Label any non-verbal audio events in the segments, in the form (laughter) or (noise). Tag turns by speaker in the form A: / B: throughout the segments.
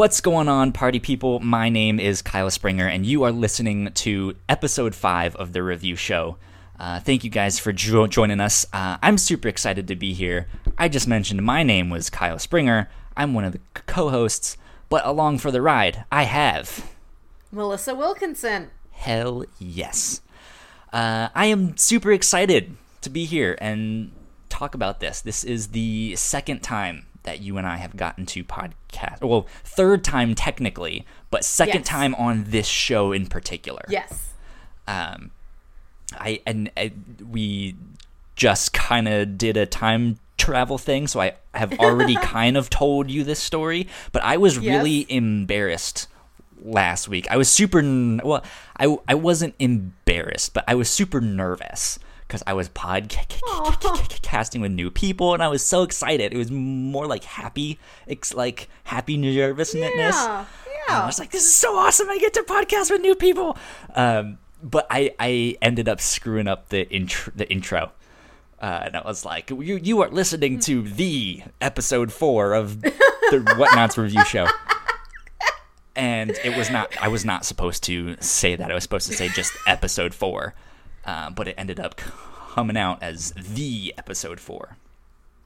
A: What's going on, party people? My name is Kyle Springer, and you are listening to episode five of the review show. Uh, thank you guys for jo- joining us. Uh, I'm super excited to be here. I just mentioned my name was Kyle Springer. I'm one of the co hosts, but along for the ride, I have.
B: Melissa Wilkinson.
A: Hell yes. Uh, I am super excited to be here and talk about this. This is the second time that you and I have gotten to podcast. Well, third time technically, but second
B: Yes.
A: time on this show in particular.
B: Yes.
A: Um, I and I, we just kind of did a time travel thing, so I have already (laughs) kind of told you this story, but I was really
B: Yes.
A: embarrassed last week. I was super well. I I wasn't embarrassed, but I was super nervous because I was podcasting with new people, and I was so excited. It was more like happy, like happy nervousness.
B: Yeah. Yeah.
A: I was like, this is so awesome. I get to podcast with new people. Um, but I, I ended up screwing up the intro. The intro. Uh, and I was like, you, you are listening to the episode four of the (laughs) Whatnauts review show. And it was not, I was not supposed to say that. I was supposed to say just episode four. Uh, but it ended up coming out as the episode four.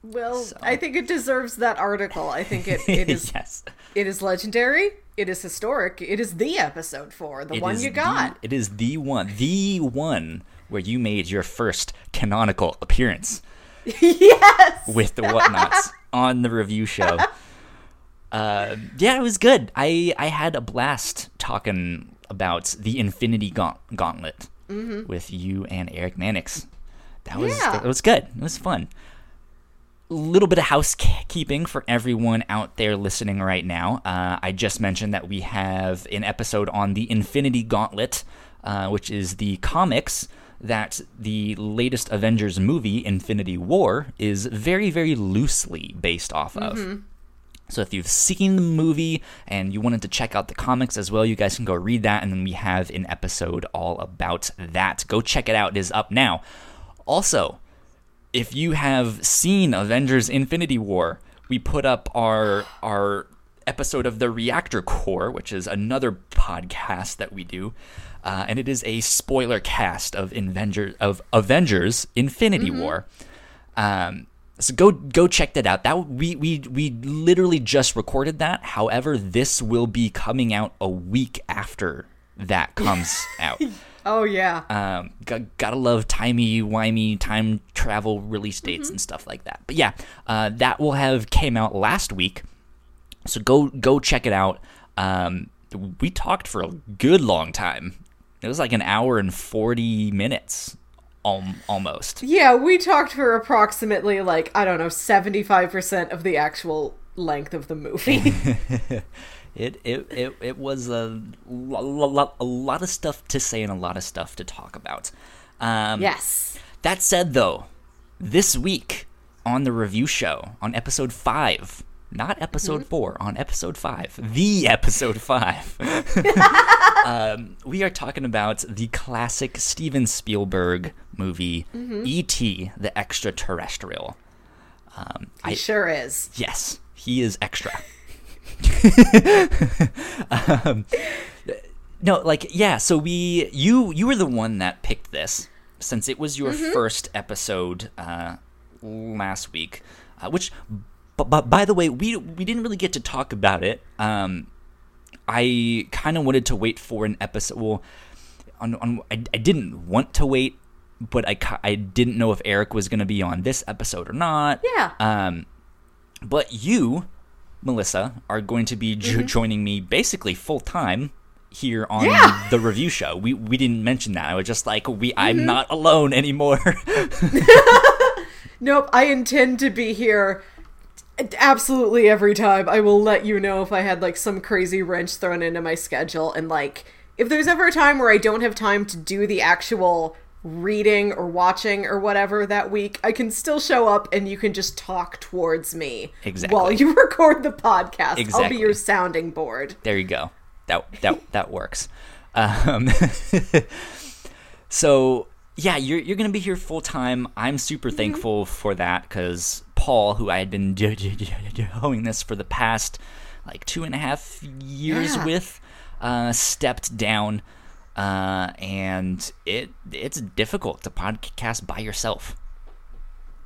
B: well, I think it deserves that article. I think it, it is (laughs)
A: yes.
B: it is legendary. It is historic. It is the episode four, the
A: It
B: one you
A: the-
B: got.
A: it is the one, the one where you made your first canonical appearance (laughs)
B: yes.
A: with the Whatnauts (laughs) on the review show. Uh, yeah, it was good. I I had a blast talking about the Infinity Gaunt- Gauntlet with you and Eric Mannix. That was
B: Yeah.
A: that was good. It was fun. A little bit of housekeeping for everyone out there listening right now. Uh, I just mentioned that we have an episode on the Infinity Gauntlet, uh, which is the comics that the latest Avengers movie, Infinity War, is very, very loosely based off of. So if you've seen the movie and you wanted to check out the comics as well, you guys can go read that, and then we have an episode all about that. Go check it out; it is up now. Also, if you have seen Avengers: Infinity War, we put up our our episode of the Reactor Core, which is another podcast that we do, uh, and it is a spoiler cast of Avengers of Avengers: Infinity War. Um, so go go check that out. That we we we literally just recorded that. However, this will be coming out a week after that (laughs) comes out.
B: Oh yeah.
A: Um, got, gotta love timey wimey time travel release dates and stuff like that. But yeah, uh, that will have came out last week. So go go check it out. Um, we talked for a good long time. It was like an hour and forty minutes, almost.
B: yeah, we talked for approximately like I don't know seventy five percent of the actual length of the movie. (laughs)
A: It it, it, it was a, lo- lo- lo- a lot of stuff to say and a lot of stuff to talk about. Um,
B: yes.
A: That said, though, this week on the review show, on episode five, not episode four, on episode five, the episode five, (laughs) um, we are talking about the classic Steven Spielberg movie, E.T. the Extraterrestrial. Um,
B: He
A: I,
B: sure is.
A: yes, he is extra. (laughs) um, no, like yeah. So we, you, you were the one that picked this since it was your first episode uh, last week. Uh, which, but, but by the way, we we didn't really get to talk about it. Um, I kind of wanted to wait for an episode. Well, on, on I, I didn't want to wait, but I I didn't know if Eric was going to be on this episode or not.
B: Yeah.
A: Um, but you, Melissa, are going to be jo- joining me basically full time here on
B: Yeah.
A: the review show. We we didn't mention that. I was just like, we I'm not alone anymore. (laughs) (laughs)
B: Nope, I intend to be here absolutely every time. I will let you know if I had like some crazy wrench thrown into my schedule and like if there's ever a time where I don't have time to do the actual reading or watching or whatever that week, I can still show up and you can just talk towards me
A: Exactly.
B: while you (laughs) record the podcast. I'll be your sounding board.
A: there you go. That that that works. Um, (laughs) so yeah, you're you're gonna be here full time. I'm super thankful for that because Paul, who I had been (laughs) doing this for the past like two and a half years
B: Yeah.
A: with uh, stepped down, uh, and it it's difficult to podcast by yourself.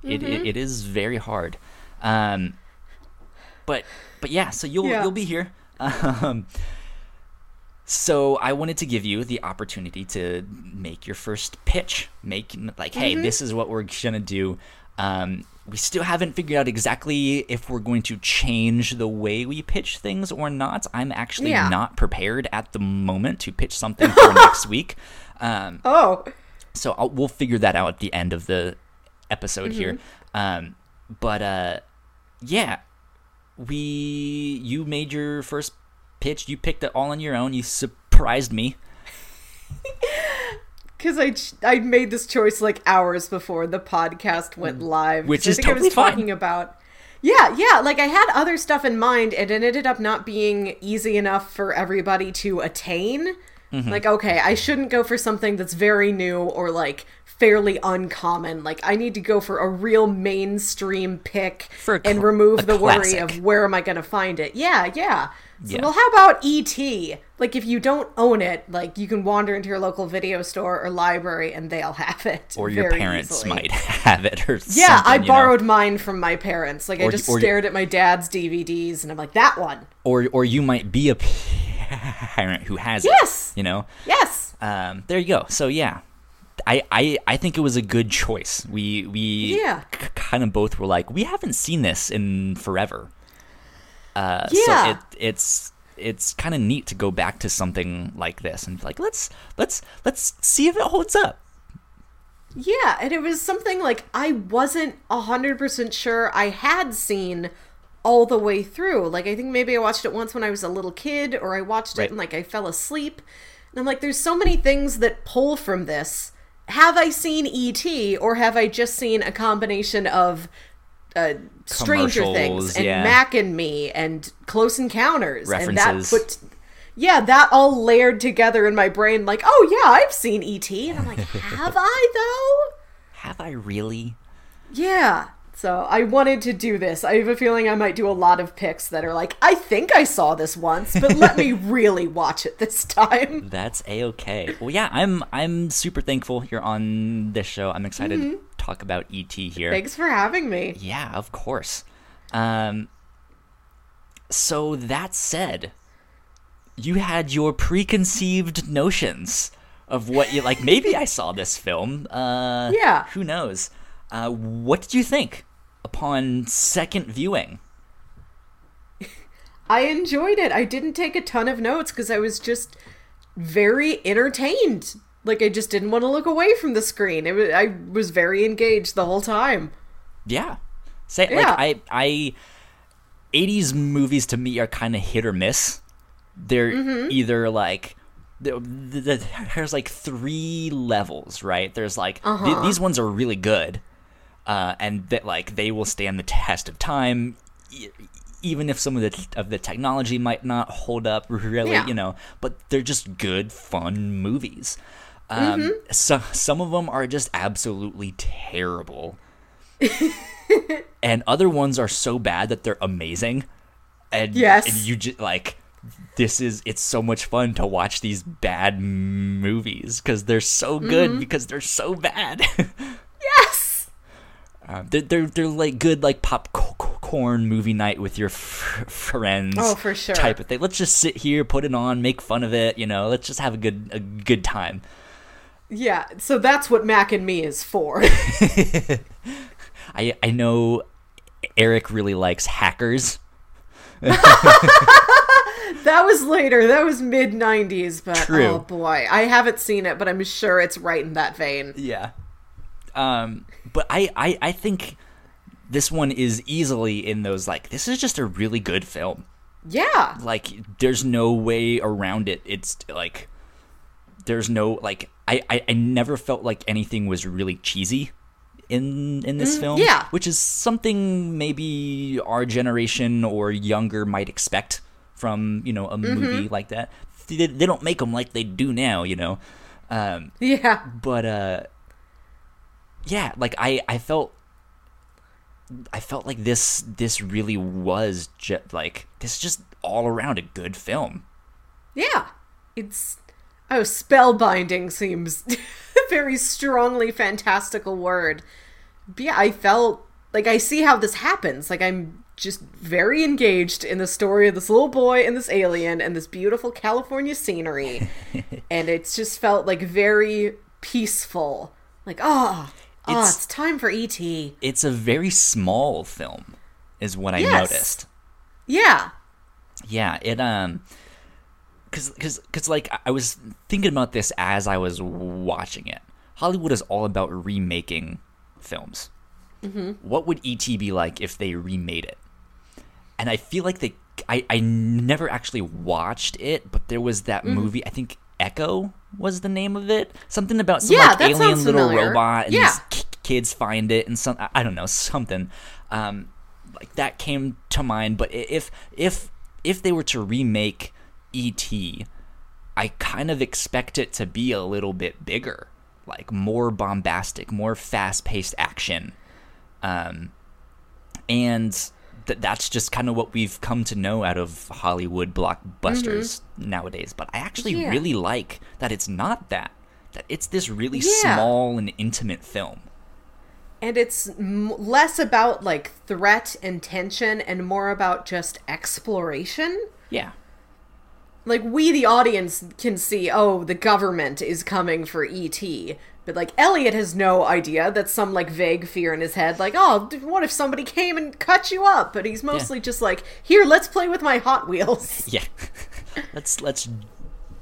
A: It,
B: Mm-hmm.
A: it it is very hard, um, but but yeah. So you'll
B: Yeah.
A: you'll be here. Um, so I wanted to give you the opportunity to make your first pitch. Make like, hey,
B: Mm-hmm.
A: this is what we're gonna do. Um, we still haven't figured out exactly if we're going to change the way we pitch things or not. I'm actually
B: Yeah.
A: not prepared at the moment to pitch something (laughs) for next week. Um,
B: Oh,
A: so I'll, we'll figure that out at the end of the episode here. Um, but uh, yeah, we you made your first pitch. You picked it all on your own. You surprised me. (laughs)
B: because I ch- I made this choice like hours before the podcast went live,
A: Which
B: 'cause I
A: is
B: think I
A: totally
B: was
A: fine.
B: talking about. Yeah, yeah. Like I had other stuff in mind, and it ended up not being easy enough for everybody to attain.
A: Mm-hmm.
B: Like, okay, I shouldn't go for something that's very new or like fairly uncommon. Like, I need to go for a real mainstream pick
A: a
B: and remove the worry of where am I going to find it. Yeah, yeah. So,
A: Yeah.
B: well, how about E.T.? Like, if you don't own it, like you can wander into your local video store or library and they'll have it.
A: Or your parents
B: easily.
A: might (laughs) have it, or
B: Yeah, I
A: you know?
B: borrowed mine from my parents. Like, I just
A: or-
B: stared at my dad's DVDs and I'm like, that one.
A: or or you might be a (laughs) parent who has
B: Yes!
A: it. You know,
B: Yes!
A: um, there you go. So yeah, I, I I think it was a good choice. We we
B: Yeah.
A: k- kind of both were like, we haven't seen this in forever. Uh,
B: Yeah.
A: So it it's it's kind of neat to go back to something like this and be like let's let's let's see if it holds up.
B: Yeah, and it was something like I wasn't 100% sure I had seen all the way through. Like, I think maybe I watched it once when I was a little kid, or I watched
A: Right.
B: it and, like, I fell asleep. And I'm like, there's so many things that pull from this. Have I seen E.T., or have I just seen a combination of uh, Stranger Things and
A: yeah.
B: Mac and Me and Close Encounters?
A: References.
B: And that put. Yeah, that all layered together in my brain, like, oh yeah, I've seen E.T. And I'm like, (laughs) have I though?
A: Have I really?
B: Yeah. So I wanted to do this. I have a feeling I might do a lot of picks that are like, I think I saw this once, but let me (laughs) really watch it this time.
A: That's a okay. Well, yeah, I'm I'm super thankful you're on this show. I'm excited
B: Mm-hmm.
A: Talk about ET here.
B: Thanks for having me.
A: Yeah, of course. Um, so that said, you had your preconceived notions of what you like. Maybe I saw this film. Uh,
B: Yeah.
A: Who knows? Uh, what did you think upon second viewing?
B: I enjoyed it. I didn't take a ton of notes because I was just very entertained. Like I just didn't want to look away from the screen. It was, I was very engaged the whole time.
A: Yeah. Say
B: Yeah.
A: like I I 80s movies to me are kind of hit or miss. They're
B: Mm-hmm.
A: either like the, the, the- there's like three levels, right? There's like
B: Uh-huh.
A: these ones are really good. Uh, and that like they will stand the test of time e- even if some of the of the technology might not hold up really,
B: Yeah.
A: you know, but they're just good fun movies. Um,
B: Mm-hmm.
A: so, some of them are just absolutely terrible (laughs) and other ones are so bad that they're amazing and,
B: Yes.
A: and you just like this is it's so much fun to watch these bad movies because they're so good
B: Mm-hmm.
A: because they're so bad (laughs)
B: Yes.
A: um, they're, they're, they're like good like popcorn movie night with your f- friends
B: Oh, for sure.
A: type of thing let's just sit here put it on make fun of it you know let's just have a good a good time
B: Yeah. So that's what Mac and Me is for. (laughs)
A: i i know eric really likes hackers
B: That was later. That was mid 90s, but
A: True.
B: oh boy. I haven't seen it, but I'm sure it's right in that vein.
A: Yeah. Um, but I, I, I think this one is easily in those like this is just a really good film.
B: Yeah.
A: Like there's no way around it. It's like there's no like I, I, I never felt like anything was really cheesy in in this film.
B: yeah.
A: Which is something maybe our generation or younger might expect from, you know, a movie like that. They, they don't make them like they do now, you know. Um,
B: Yeah.
A: but uh yeah like i i felt i felt like this this really was just like this just all around a good film.
B: Yeah. It's oh, spellbinding seems (laughs) very strongly fantastical word. But yeah, I felt like I see how this happens. Like I'm just very engaged in the story of this little boy and this alien and this beautiful California scenery. (laughs) and it's just felt like very peaceful. Like, oh, oh,
A: It's-
B: it's time for ET.
A: It's a very small film, is what I
B: Yes.
A: noticed.
B: Yeah.
A: Yeah, it um, cause cause cause like I- was thinking about this as I was watching it. Hollywood is all about remaking films. Mm-hmm. What would ET be like if they remade it? And I feel like they, I I never actually watched it, but there was that movie. I think Echo was the name of it. Something about some
B: Yeah,
A: like alien little robot, and
B: Yeah.
A: these k- kids find it, and some I- I don't know (laughs) something. Um, like that came to mind. But if if if they were to remake ET, I kind of expect it to be a little bit bigger, like more bombastic, more fast-paced action, um, and th- that's just kind of what we've come to know out of Hollywood blockbusters nowadays. But I actually
B: Mm-hmm. Yeah.
A: really like that it's not that. That it's this really
B: Yeah.
A: small and intimate film.
B: and it's m- less about like threat and tension and more about just exploration
A: Yeah.
B: Like we the audience can see oh the government is coming for et but like elliot has no idea that's some like vague fear in his head like oh what if somebody came and cut you up but he's mostly just like here let's play with my hot wheels (laughs)
A: Yeah. (laughs) let's let's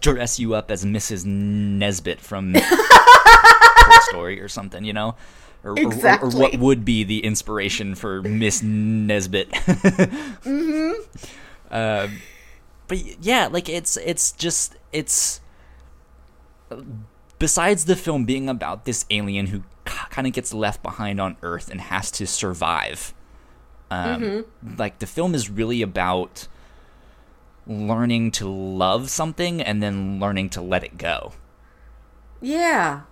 A: dress you up as Mrs. Nesbit from (laughs) Toy Story or something, you know? Or, or- or- or, what would be the inspiration for Miss Nesbit? mm-hmm. Uh, but yeah, like it's it's just it's besides the film being about this alien who kind of gets left behind on Earth and has to survive. Um, Like the film is really about learning to love something and then learning to let it go.
B: yeah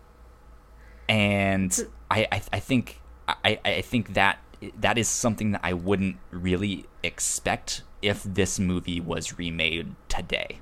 A: And I, I, I think I, I think that that is something that I wouldn't really expect if this movie was remade today.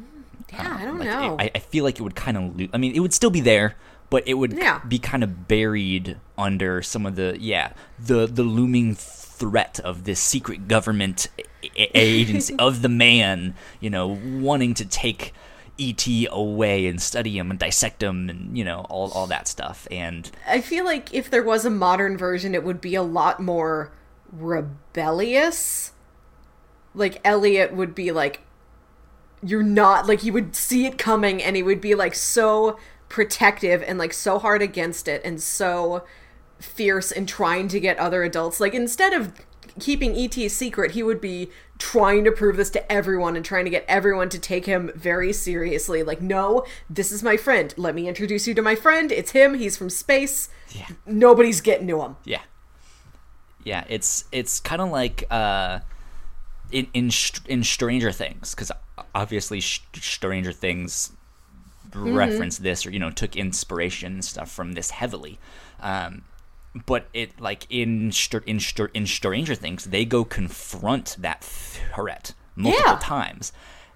B: Mm, yeah um, i don't
A: Like,
B: know
A: I, I feel like it would kind of. Lo- I mean, it would still be there, but it would
B: Yeah.
A: be kind of buried under some of the yeah the the looming threat of this secret government a- agency (laughs) of the man, you know, wanting to take ET away and study him and dissect him and you know all all that stuff. And
B: I feel like if there was a modern version, it would be a lot more rebellious. Like Elliot would be like, "You're not like." He would see it coming, and he would be like so protective and like so hard against it, and so fierce in trying to get other adults. Like instead of keeping ET a secret, he would be trying to prove this to everyone and trying to get everyone to take him very seriously. Like, no, this is my friend. Let me introduce you to my friend. It's him. He's from space.
A: yeah.
B: Nobody's getting to him.
A: Yeah, yeah. It's it's kind of like uh, in in in Stranger Things because obviously Stranger Things referenced this or you know took inspiration and stuff from this heavily. Um, but it like in in in Stranger Things they go confront that threat multiple
B: Yeah.
A: times,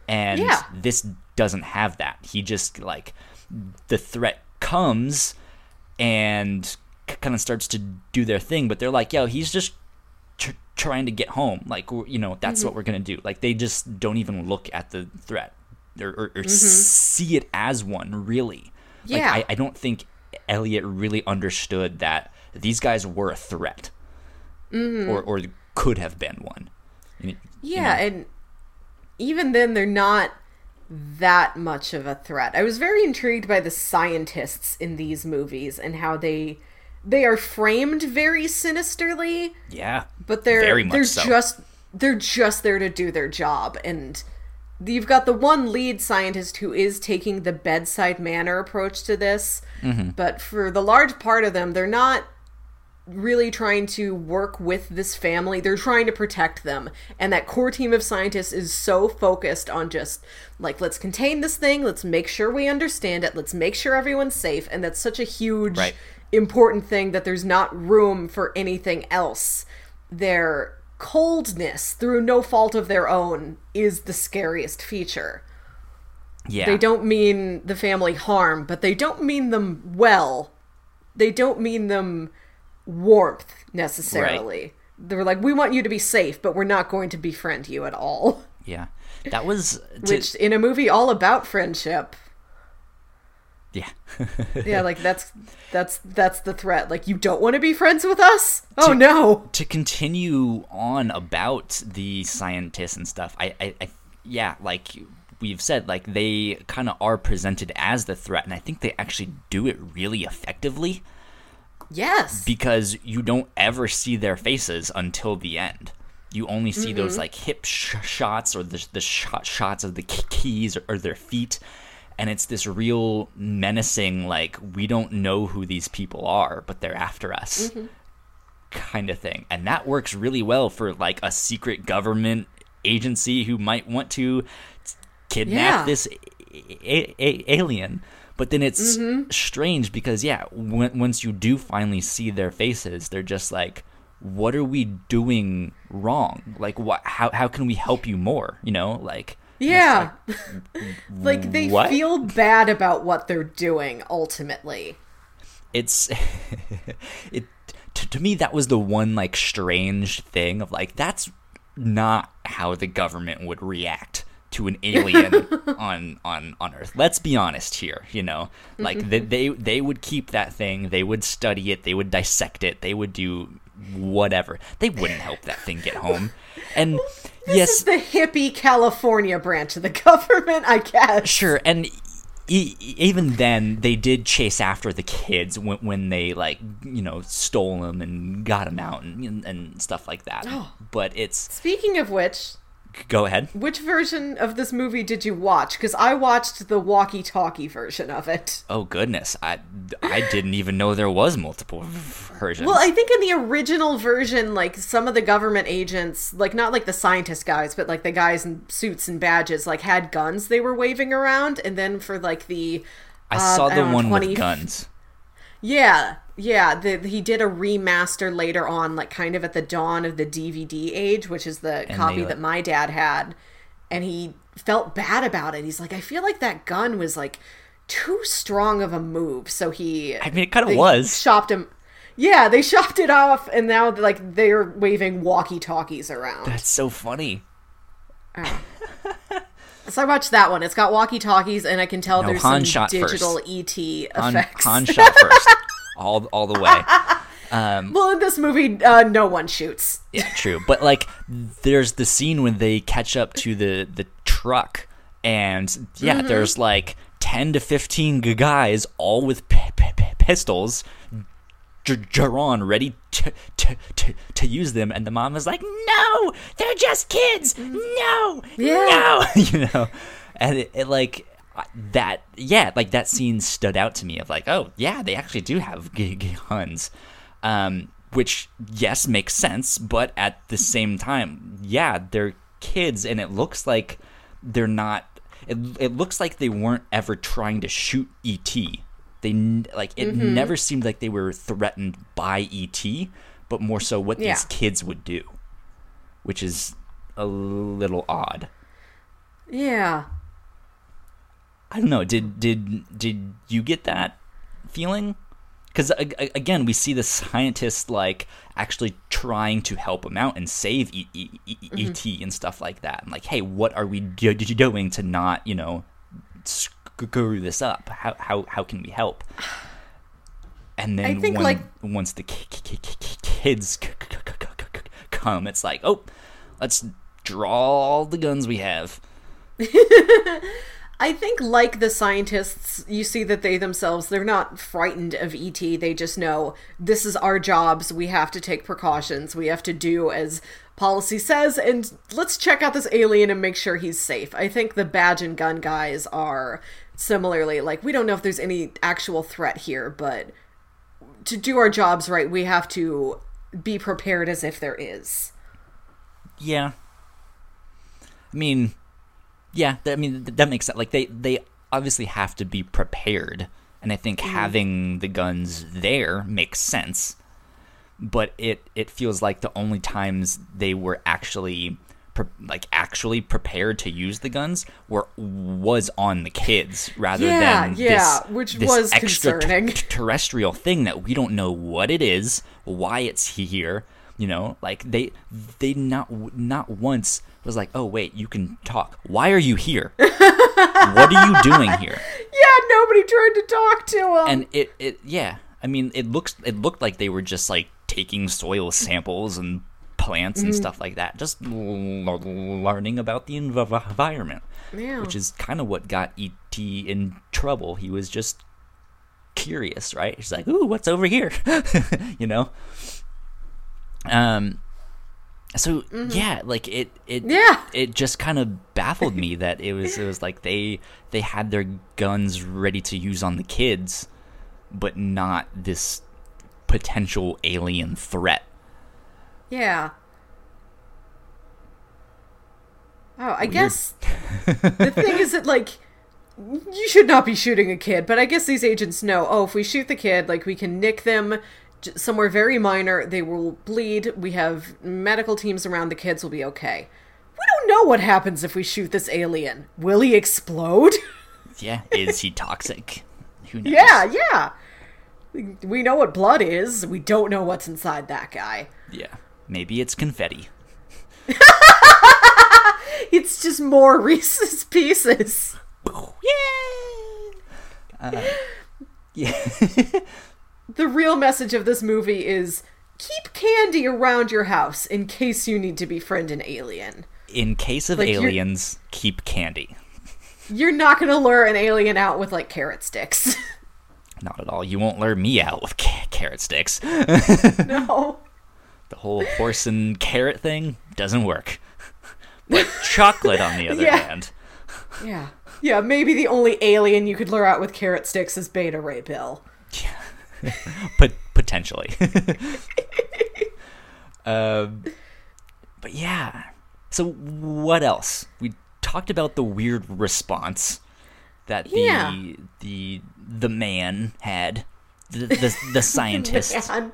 A: and
B: Yeah.
A: this doesn't have that. He just like the threat comes and kind of starts to do their thing, but they're like, yo, he's just trying to get home. Like, you know, that's
B: Mm-hmm.
A: what we're going to do. Like, they just don't even look at the threat or, or, or
B: Mm-hmm.
A: see it as one, really. Like,
B: Yeah.
A: I, I don't think Elliot really understood that these guys were a threat or, or could have been one. You- you
B: Mm-hmm. Yeah,
A: know?
B: and even then, they're not that much of a threat. I was very intrigued by the scientists in these movies and how they they are framed very sinisterly,
A: yeah.
B: but they're
A: Very much
B: they're
A: so.
B: just they're just there to do their job and you've got the one lead scientist who is taking the bedside manner approach to this
A: Mm-hmm.
B: but for the large part of them they're not really trying to work with this family they're trying to protect them and that core team of scientists is so focused on just like let's contain this thing let's make sure we understand it let's make sure everyone's safe and that's such a huge
A: Right.
B: Important thing that there's not room for anything else. They're coldness through no fault of their own is the scariest feature.
A: Yeah.
B: They don't mean the family harm, but they don't mean them well. They don't mean them warmth necessarily. They're like, we want you to be safe, but we're not going to befriend you at all.
A: Yeah. That was (laughs) to,
B: Which, in a movie all about friendship,
A: yeah. (laughs)
B: yeah, like that's that's that's the threat. Like, you don't want to be friends with us? Oh no!
A: to continue on about the scientists and stuff, I, I, I yeah, like we've said, like they kind of are presented as the threat, and I think they actually do it really effectively
B: Yes.
A: because you don't ever see their faces until the end. You only see those mm-hmm. like hip sh- shots or the the shot shots of the k- keys or, or their feet, and it's this real menacing like we don't know who these people are, but they're after us mm-hmm. kind of thing. And that works really well for like a secret government agency who might want to kidnap
B: Yeah.
A: this a- a- alien. But then it's mm-hmm. strange because yeah, when, once you do finally see their faces, they're just like, "What are we doing wrong? Like, what? How how can we help you more? You know, like."
B: Yeah.
A: like, (laughs)
B: Like, they
A: What?
B: feel bad about what they're doing ultimately.
A: it's (laughs) it to, to me that was the one like strange thing of like that's not how the government would react to an alien (laughs) on on on earth. Let's be honest here you know? Like mm-hmm. they, they they would keep that thing. They would study it. They would dissect it. They would do whatever. They wouldn't help that thing get home. And
B: This
A: yes
B: is the hippie California branch of the (laughs) government, I guess.
A: Sure, and e- even then, they did chase after the kids when, when they like you know stole them and got them out and and stuff like that. Oh. But it's
B: Speaking of which,
A: go ahead.
B: which version of this movie did you watch? Because I watched the walkie-talkie version of it.
A: Oh goodness, I I didn't even know there was multiple versions.
B: Well, I think in the original version, like some of the government agents, like not like the scientist guys, but like the guys in suits and badges, like had guns they were waving around, and then for like the
A: I
B: uh,
A: saw the
B: know,
A: one
B: 20
A: with guns.
B: Yeah, yeah. The, he did a remaster later on, like kind of at the dawn of the DVD age, which is the copy
A: they,
B: that my dad had, and he felt bad about it. He's like, I feel like that gun was like too strong of a move, so he.
A: I mean, it kind of was.
B: shopped him. Yeah, they shopped it off, and now like they're waving walkie talkies around.
A: That's so funny. Oh. (laughs)
B: So I watched that one. It's got walkie talkies, and I can tell
A: No,
B: there's
A: Han
B: some digital
A: first.
B: ET
A: Han,
B: effects.
A: Han shot first, (laughs) all all the way. (laughs)
B: well, in this movie, uh, no one shoots.
A: Yeah, true. But like, there's the scene when they catch up to the the truck, and yeah,
B: Mm-hmm.
A: there's like ten to fifteen guys, all with p- p- p- pistols, Jaron ready to, to to to use them, and the mom is like, "No, they're just kids. No,
B: Yeah.
A: no," (laughs) you know, and it, it like. That yeah, like that scene stood out to me of like, oh yeah, they actually do have (laughs) guns um, which yes makes sense, but at the same time, yeah, they're kids, and it looks like they're not. It, it looks like they weren't ever trying to shoot ET. They like it never seemed like they were threatened by ET, but more so what
B: Yeah.
A: these kids would do, which is a little odd.
B: Yeah.
A: I don't know. Did did did you get that feeling? Because again, we see the scientists like actually trying to help him out and save e- E- E- mm-hmm. ET and stuff like that. And like, hey, what are we do- do- doing to not, you know, screw this up? How how how can we help? And then
B: I think,
A: when-
B: like-
A: once the ki- ki- ki- kids come, it's like, oh, let's draw all the guns we have. (laughs)
B: I think, like the scientists, you see that they themselves, they're not frightened of ET. They just know this is our jobs. We have to take precautions. We have to do as policy says. And let's check out this alien and make sure he's safe. I think the badge and gun guys are similarly like, we don't know if there's any actual threat here, but to do our jobs right, we have to be prepared as if there is.
A: Yeah. I mean, yeah. I mean, that makes sense. Like they they obviously have to be prepared, and I think mm-hmm. having the guns there makes sense. but it it feels like the only times they were actually pre- like actually prepared to use the guns were was on the kids rather
B: Yeah,
A: than
B: yeah,
A: this,
B: which
A: this
B: was
A: extra
B: concerning.
A: terrestrial thing that we don't know what it is, why it's here. You know, like they they not not once was like, oh wait, you can talk. Why are you here? (laughs) what are you doing here?
B: Yeah, nobody tried to talk to him.
A: And it it yeah, I mean it looks it looked like they were just like taking soil samples and plants and stuff like that, just learning about the env- environment,
B: Yeah.
A: which is kind of what got ET in trouble. He was just curious, right? He's like, "Ooh, what's over here?" (laughs) you know. Um. So yeah, like it, it,
B: Mm-hmm. Yeah.
A: it just kind of baffled me that it was, it was like they, they had their guns ready to use on the kids, but not this potential alien threat.
B: Yeah. Oh, I guess the thing is that like you should not be shooting a kid, but I guess these agents know. Oh, if we shoot the kid, like we can nick them somewhere very minor. They will bleed. We have medical teams around. The kids will be okay. We don't know what happens if we shoot this alien. Will he explode? (laughs)
A: Yeah, is he toxic? Who knows?
B: yeah, yeah. We- know what blood is. We don't know what's inside that guy.
A: yeah. Maybe it's confetti. (laughs)
B: It's just more (laughs) Reese's Pieces.
A: Yay! Uh, yeah.
B: The real message of this movie is keep candy around your house in case you need to befriend an alien.
A: In case of
B: Like,
A: aliens, keep candy.
B: You're not going to lure an alien out with like carrot sticks. (laughs)
A: Not at all. You won't lure me out with ca- carrot sticks. (laughs)
B: no.
A: The whole horse and carrot thing doesn't work. But chocolate, on the other
B: Yeah.
A: hand,
B: Yeah. Yeah, maybe the only alien you could lure out with carrot sticks is Beta Ray Bill. (laughs)
A: but potentially. (laughs) um, but yeah. So what else? We talked about the weird response that the
B: Yeah.
A: the the man had, the the, the (laughs) scientist.
B: Man.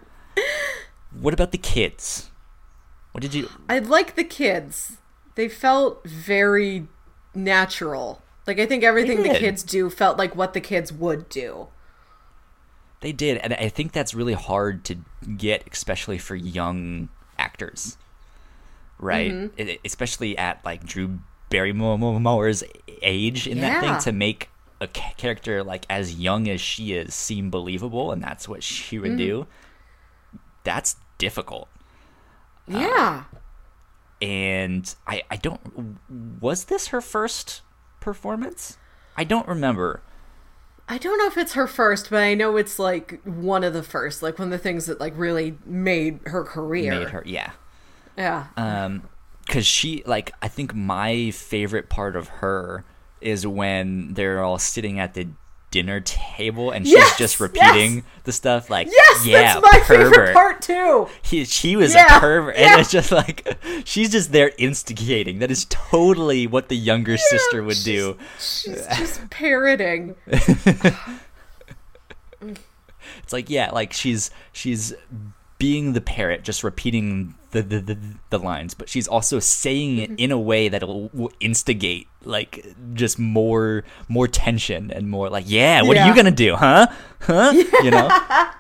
A: What about the kids? What did you?
B: I like the kids. They felt very natural. Like I think everything the kids do felt like what the kids would do.
A: They did, and I think that's really hard to get, especially for young actors, right?
B: Mm-hmm.
A: E- especially at like Drew Barrymore's age in that thing to make a character like as young as she is seem believable, and that's what she would do.
B: Mm-hmm.
A: That's difficult,
B: Yeah.
A: and I I don't was this her first performance? I don't remember.
B: I don't know if it's her first, but I know it's like one of the first, like one of the things that like really made her career.
A: Made her, yeah.
B: Yeah.
A: um because she like i think my favorite part of her is when they're all sitting at the dinner table and she's
B: Yes,
A: just
B: yes.
A: repeating the stuff like
B: yes,
A: yeah
B: that's my
A: pervert.
B: favorite part too.
A: He, she was
B: Yeah,
A: a pervert
B: yeah.
A: and it's just like she's just there instigating that is totally what the younger sister would do
B: She's just parroting. (laughs) (sighs)
A: it's like yeah like she's she's being the parrot just repeating the the, the, the lines but she's also saying it mm-hmm. in a way that will, will instigate like just more more tension and more like yeah what are you gonna do huh? Huh? You know? (laughs)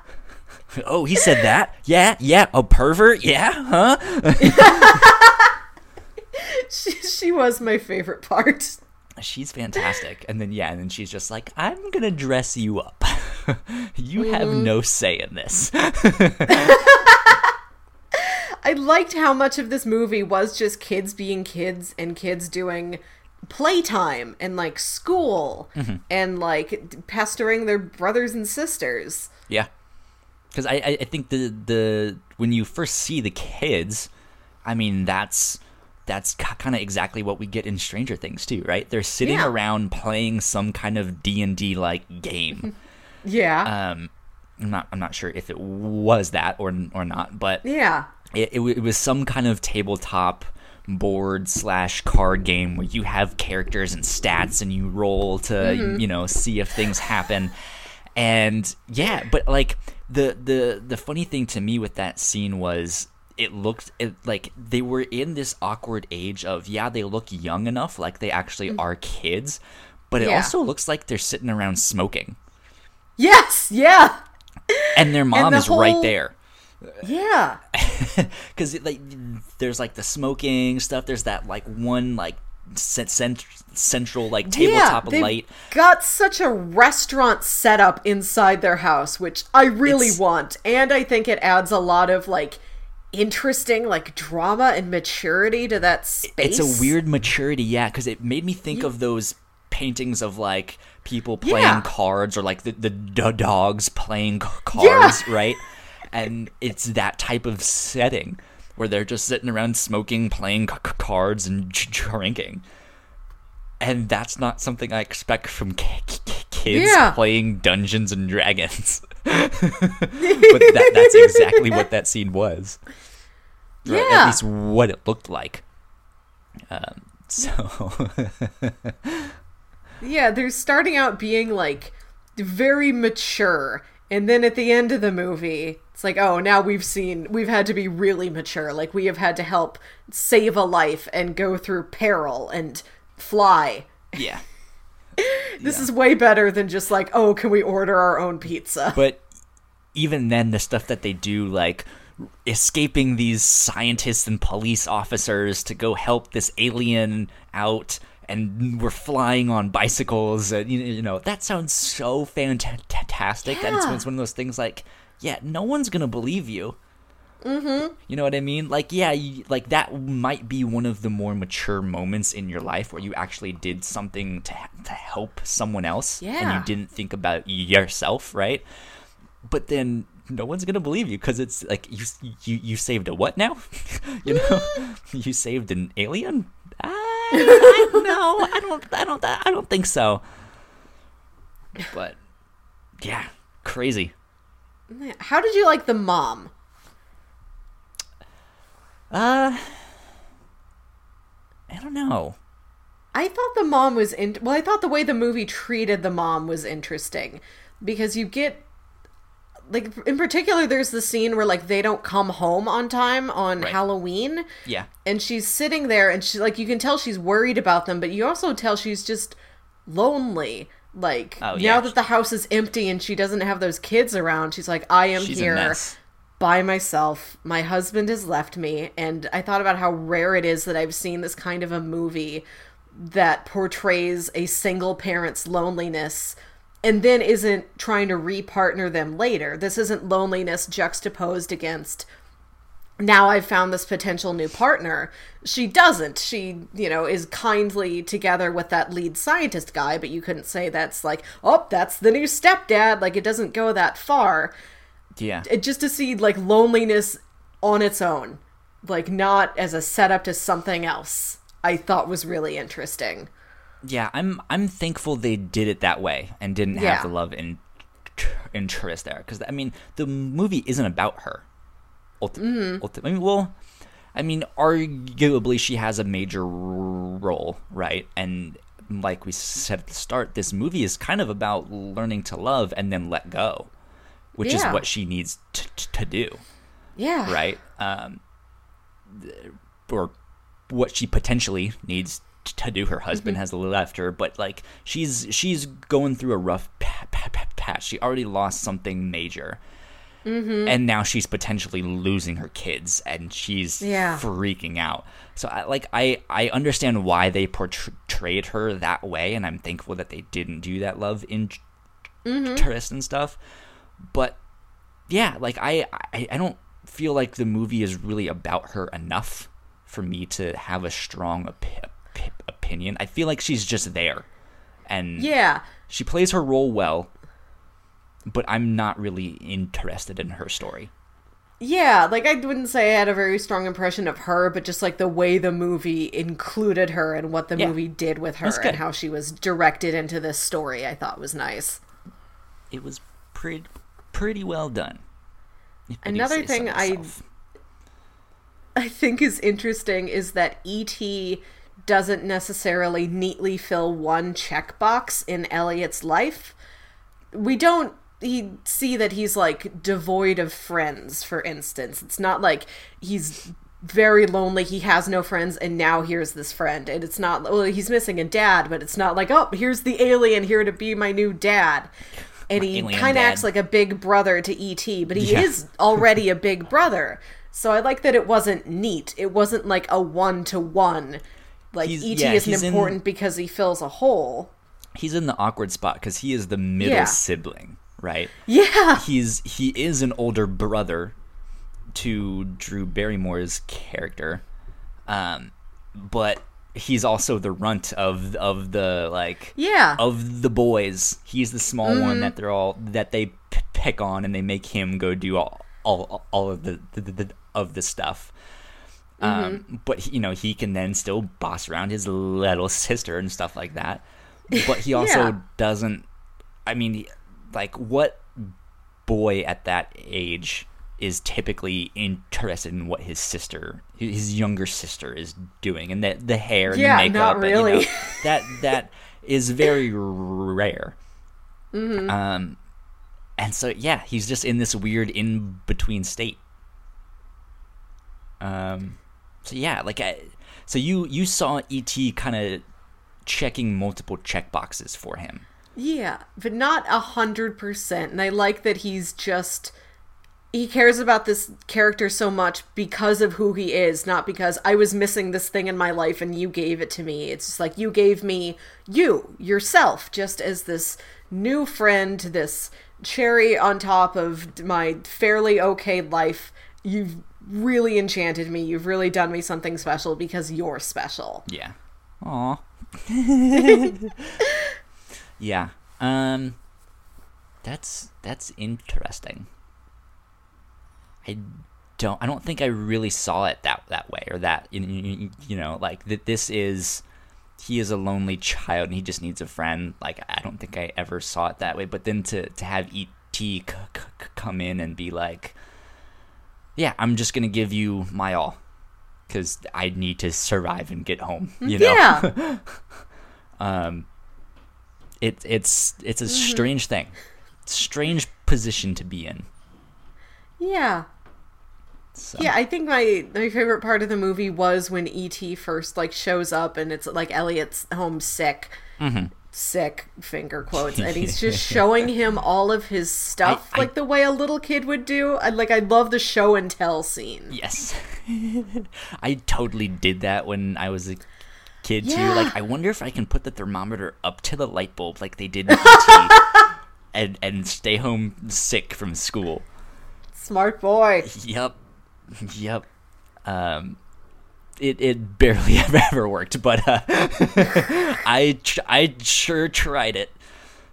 A: Oh he said that? Yeah yeah A pervert? Yeah huh? (laughs)
B: She, she was my favorite part.
A: she's fantastic. And then yeah and then she's just like i'm gonna dress you up (laughs) you have
B: Mm-hmm.
A: no say in this (laughs)
B: I liked how much of this movie was just kids being kids and kids doing playtime and like school
A: Mm-hmm.
B: and like pestering their brothers and sisters.
A: Yeah, because I, I I think the the when you first see the kids, I mean that's that's kind of exactly what we get in Stranger Things too, right? They're sitting
B: Yeah.
A: around playing some kind of D and D like game. (laughs)
B: Yeah.
A: um, I'm not I'm not sure if it was that or or not, but
B: yeah.
A: it, it, it was some kind of tabletop board slash card game where you have characters and stats and you roll to you know see if things happen And yeah, but like the the the funny thing to me with that scene was it looked it, like they were in this awkward age of yeah they look young enough like they actually are kids but it
B: Mm. Yeah.
A: also looks like they're sitting around smoking
B: Yes, yeah,
A: and their mom
B: the
A: is right there.
B: Yeah, (laughs)
A: because like there's like the smoking stuff. There's that like one like cent- cent- central like tabletop
B: they've
A: light.
B: got such a restaurant setup inside their house, which I really
A: It's-
B: want, and I think it adds a lot of like interesting like drama and maturity to that space.
A: it's a weird maturity yeah because it made me think of those paintings of like people playing
B: Yeah.
A: cards or like the, the, the dogs playing cards right? And it's that type of setting where they're just sitting around smoking playing c- cards and drinking. And that's not something i expect from k- k- kids
B: Yeah.
A: playing dungeons and dragons. (laughs) But that, (laughs) that's exactly what that scene was. Or at least what it looked like. Um, so (laughs)
B: Yeah, they're starting out being like very mature, and then at the end of the movie, it's like, oh, now we've seen, we've had to be really mature. Like, we have had to help save a life and go through peril and fly.
A: yeah (laughs)
B: This is way better than just like, oh, can we order our own pizza? (laughs)
A: but even then the stuff that they do like escaping these scientists and police officers to go help this alien out and we're flying on bicycles and you you know that sounds so fantastic that it's,
B: Yeah.
A: it's one of those things like yeah no one's gonna believe you mm-hmm. you know what i mean like yeah you, like that might be one of the more mature moments in your life where you actually did something to, to help someone else
B: yeah.
A: and you didn't think about yourself right but then no one's gonna believe you because it's like you you you saved a what now? (laughs) you know, (laughs) you saved an alien. I, know. I don't. I don't. I don't think so. But yeah, crazy.
B: How did you like the mom?
A: Uh, I don't know.
B: I thought the mom was in. Well, I thought the way the movie treated the mom was interesting because you get like in particular there's the scene where like they don't come home on time on
A: Right.
B: Halloween.
A: Yeah,
B: and she's sitting there and she like you can tell she's worried about them but you also tell she's just lonely. Like
A: Oh,
B: now that the house is empty and she doesn't have those kids around she's like I am
A: she's
B: here by myself. My husband has left me, and I thought about how rare it is that I've seen this kind of a movie that portrays a single parent's loneliness and then isn't trying to repartner them later. This isn't loneliness juxtaposed against now I've found this potential new partner. She doesn't. She, you know, is kindly together with that lead scientist guy, but you couldn't say that's like, oh, that's the new stepdad. Like, it doesn't go that far
A: yeah.
B: it, just to see like loneliness on its own like not as a setup to something else i thought was really interesting
A: yeah, I'm I'm thankful they did it that way and didn't
B: Yeah.
A: have the love and interest there because I mean the movie isn't about her. Ulti-
B: Mm-hmm.
A: ulti- I mean, well, I mean, arguably she has a major r- role, right? And like we said at the start, this movie is kind of about learning to love and then let go, which is what she needs t- t- to do
B: yeah
A: right? Um, or what she potentially needs to do. Her husband mm-hmm. has left her, but like she's she's going through a rough pa- pa- pa- patch. She already lost something major. Mm-hmm. And now she's potentially losing her kids, and she's
B: Yeah.
A: freaking out. So, I, like, I I understand why they portrayed her that way, and I'm thankful that they didn't do that love mm-hmm. interest and stuff. But yeah, like I, I I don't feel like the movie is really about her enough for me to have a strong op- op- opinion. I feel like she's just there, and
B: yeah
A: she plays her role well. But I'm not really interested in her story.
B: yeah like i wouldn't say i had a very strong impression of her but just like the way the movie included her and what the
A: Yeah.
B: movie did with her and how she was directed into this story i thought was nice
A: It was pretty pretty well done. if I do
B: Another
A: say so
B: thing I- I think is interesting is that E.T. doesn't necessarily neatly fill one checkbox in Elliot's life. We don't he see that he's like devoid of friends for instance. It's not like he's very lonely he has no friends and now here's this friend. And it's not well he's missing a dad but it's not like oh here's the alien here to be my new dad. And he kind of acts like a big brother to et but he
A: Yeah.
B: is already a big brother. So i like that it wasn't neat. It wasn't like a one-to-one like
A: He's-
B: et
A: yeah,
B: isn't
A: he's in-
B: important because he fills a hole
A: He's in the awkward spot because he is the middle
B: Yeah.
A: sibling, right?
B: yeah
A: He's he is an older brother to Drew Barrymore's character, um, but he's also the runt of of the like
B: yeah
A: of the boys. He's the small
B: Mm-hmm.
A: one that they're all that they p- pick on, and they make him go do all all, all of the, the, the of the stuff.
B: Mm-hmm.
A: Um, but he- you know he can then still boss around his little (laughs) sister and stuff like that. But he (laughs) also
B: Yeah.
A: doesn't. I mean, like what boy at that age is typically interested in what his sister, his younger sister, is doing, and the the hair and
B: Yeah,
A: the makeup.
B: not
A: and, you know,
B: really. (laughs)
A: that that is very rare. Um, and so yeah, he's just in this weird in between state. Um, so yeah, like I, so you you saw ET kind of checking multiple check boxes for him.
B: Yeah, but not a hundred percent. And I like that he's just he cares about this character so much because of who he is, not because I was missing this thing in my life and you gave it to me. It's just like you gave me you, yourself, just as this new friend, this cherry on top of my fairly okay life. You've really enchanted me. You've really done me something special because you're special.
A: Yeah. Aw. (laughs) yeah. Um that's that's interesting. I don't I don't think I really saw it that that way or that you, know like that this is he is a lonely child and he just needs a friend like I don't think I ever saw it that way but then to to have ET c- c- come in and be like yeah I'm just going to give you my all cuz I need to survive and get home you know
B: Yeah. (laughs)
A: um it it's it's a strange thing strange position to be in
B: yeah.
A: so.
B: Yeah, I think my my favorite part of the movie was when ET first like shows up and it's like Elliot's home sick.
A: Mm-hmm.
B: Sick finger quotes, and he's just (laughs) showing him all of his stuff,
A: I- I-
B: like the way a little kid would do. I like, I love the show and tell scene.
A: Yes. (laughs) I totally did that when I was a kid too. Like I wonder if I can put the thermometer up to the light bulb like they did (laughs) and and stay home sick from school.
B: Smart boy.
A: Yep. Yep. Um it, it barely (laughs) ever, ever worked, but uh, (laughs) I tr- I sure tried it.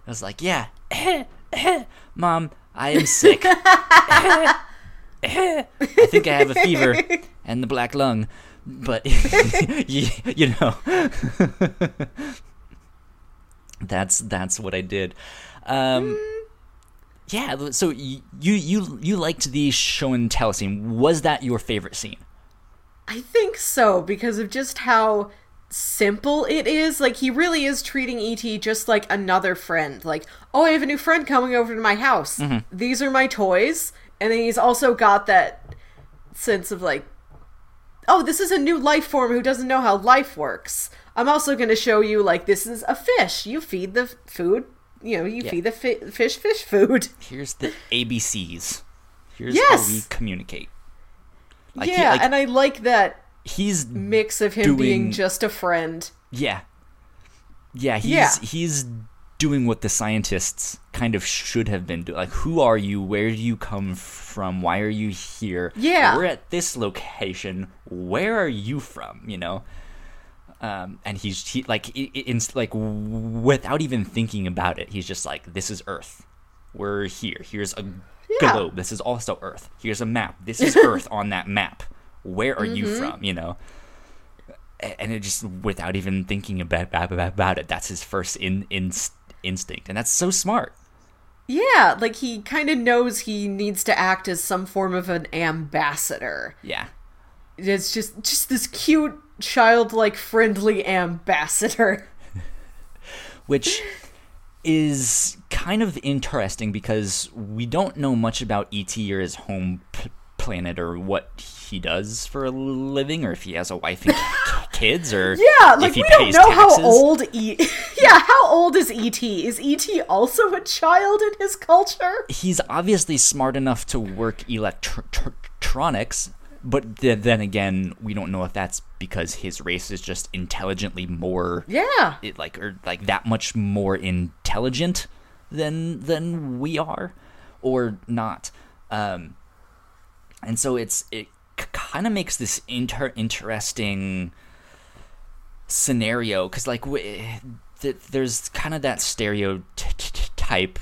A: I was like, yeah, mom, I am sick. (laughs) I think I have a fever and the black lung, but you, you know, that's that's what I did. Um, yeah, so you you you liked the show and tell scene. Was that your favorite scene?
B: I think so because of just how simple it is. Like he really is treating ET just like another friend. Like, oh, I have a new friend coming over to my house. Mm-hmm. These are my toys. And then he's also got that sense of like, oh, this is a new life form who doesn't know how life works. I'm also going to show you like this is a fish. You feed the food. You know, you feed the fi- fish fish food.
A: Here's the ABCs. Here's
B: Yes!
A: how we communicate. Like, he-
B: yeah,
A: like,
B: and I like that
A: he's
B: mix of him being just a friend.
A: Yeah. Yeah, he's
B: Yeah.
A: he's doing what the scientists kind of should have been doing. Like, who are you? Where do you come from? Why are you here?
B: Yeah.
A: We're at this location. Where are you from? You know? Um, and he's he like in, like without even thinking about it, he's just like, "This is Earth. We're here. Here's a
B: Yeah.
A: globe. This is also Earth. Here's a map. This is (laughs) Earth on that map. Where are you
B: Mm-hmm.
A: from? You know." And it just without even thinking about about, about it that's his first in, in instinct and that's so smart
B: Yeah, like he kind of knows he needs to act as some form of an ambassador.
A: yeah
B: It's just just this cute childlike friendly ambassador. (laughs)
A: which is kind of interesting because we don't know much about ET or his home p- planet or what he does for a living or if he has a wife and kids or (laughs)
B: Yeah, like
A: if he
B: we don't
A: pays
B: know
A: taxes.
B: how old E. (laughs) yeah, how old is ET? Is ET also a child in his culture?
A: He's obviously smart enough to work electronics, but th- then again, we don't know if that's because his race is just intelligently more
B: Yeah.
A: it, like or like that much more intelligent than than we are or not um and so it's it c- kind of makes this inter- interesting scenario because like w- th- there's kind of that stereotype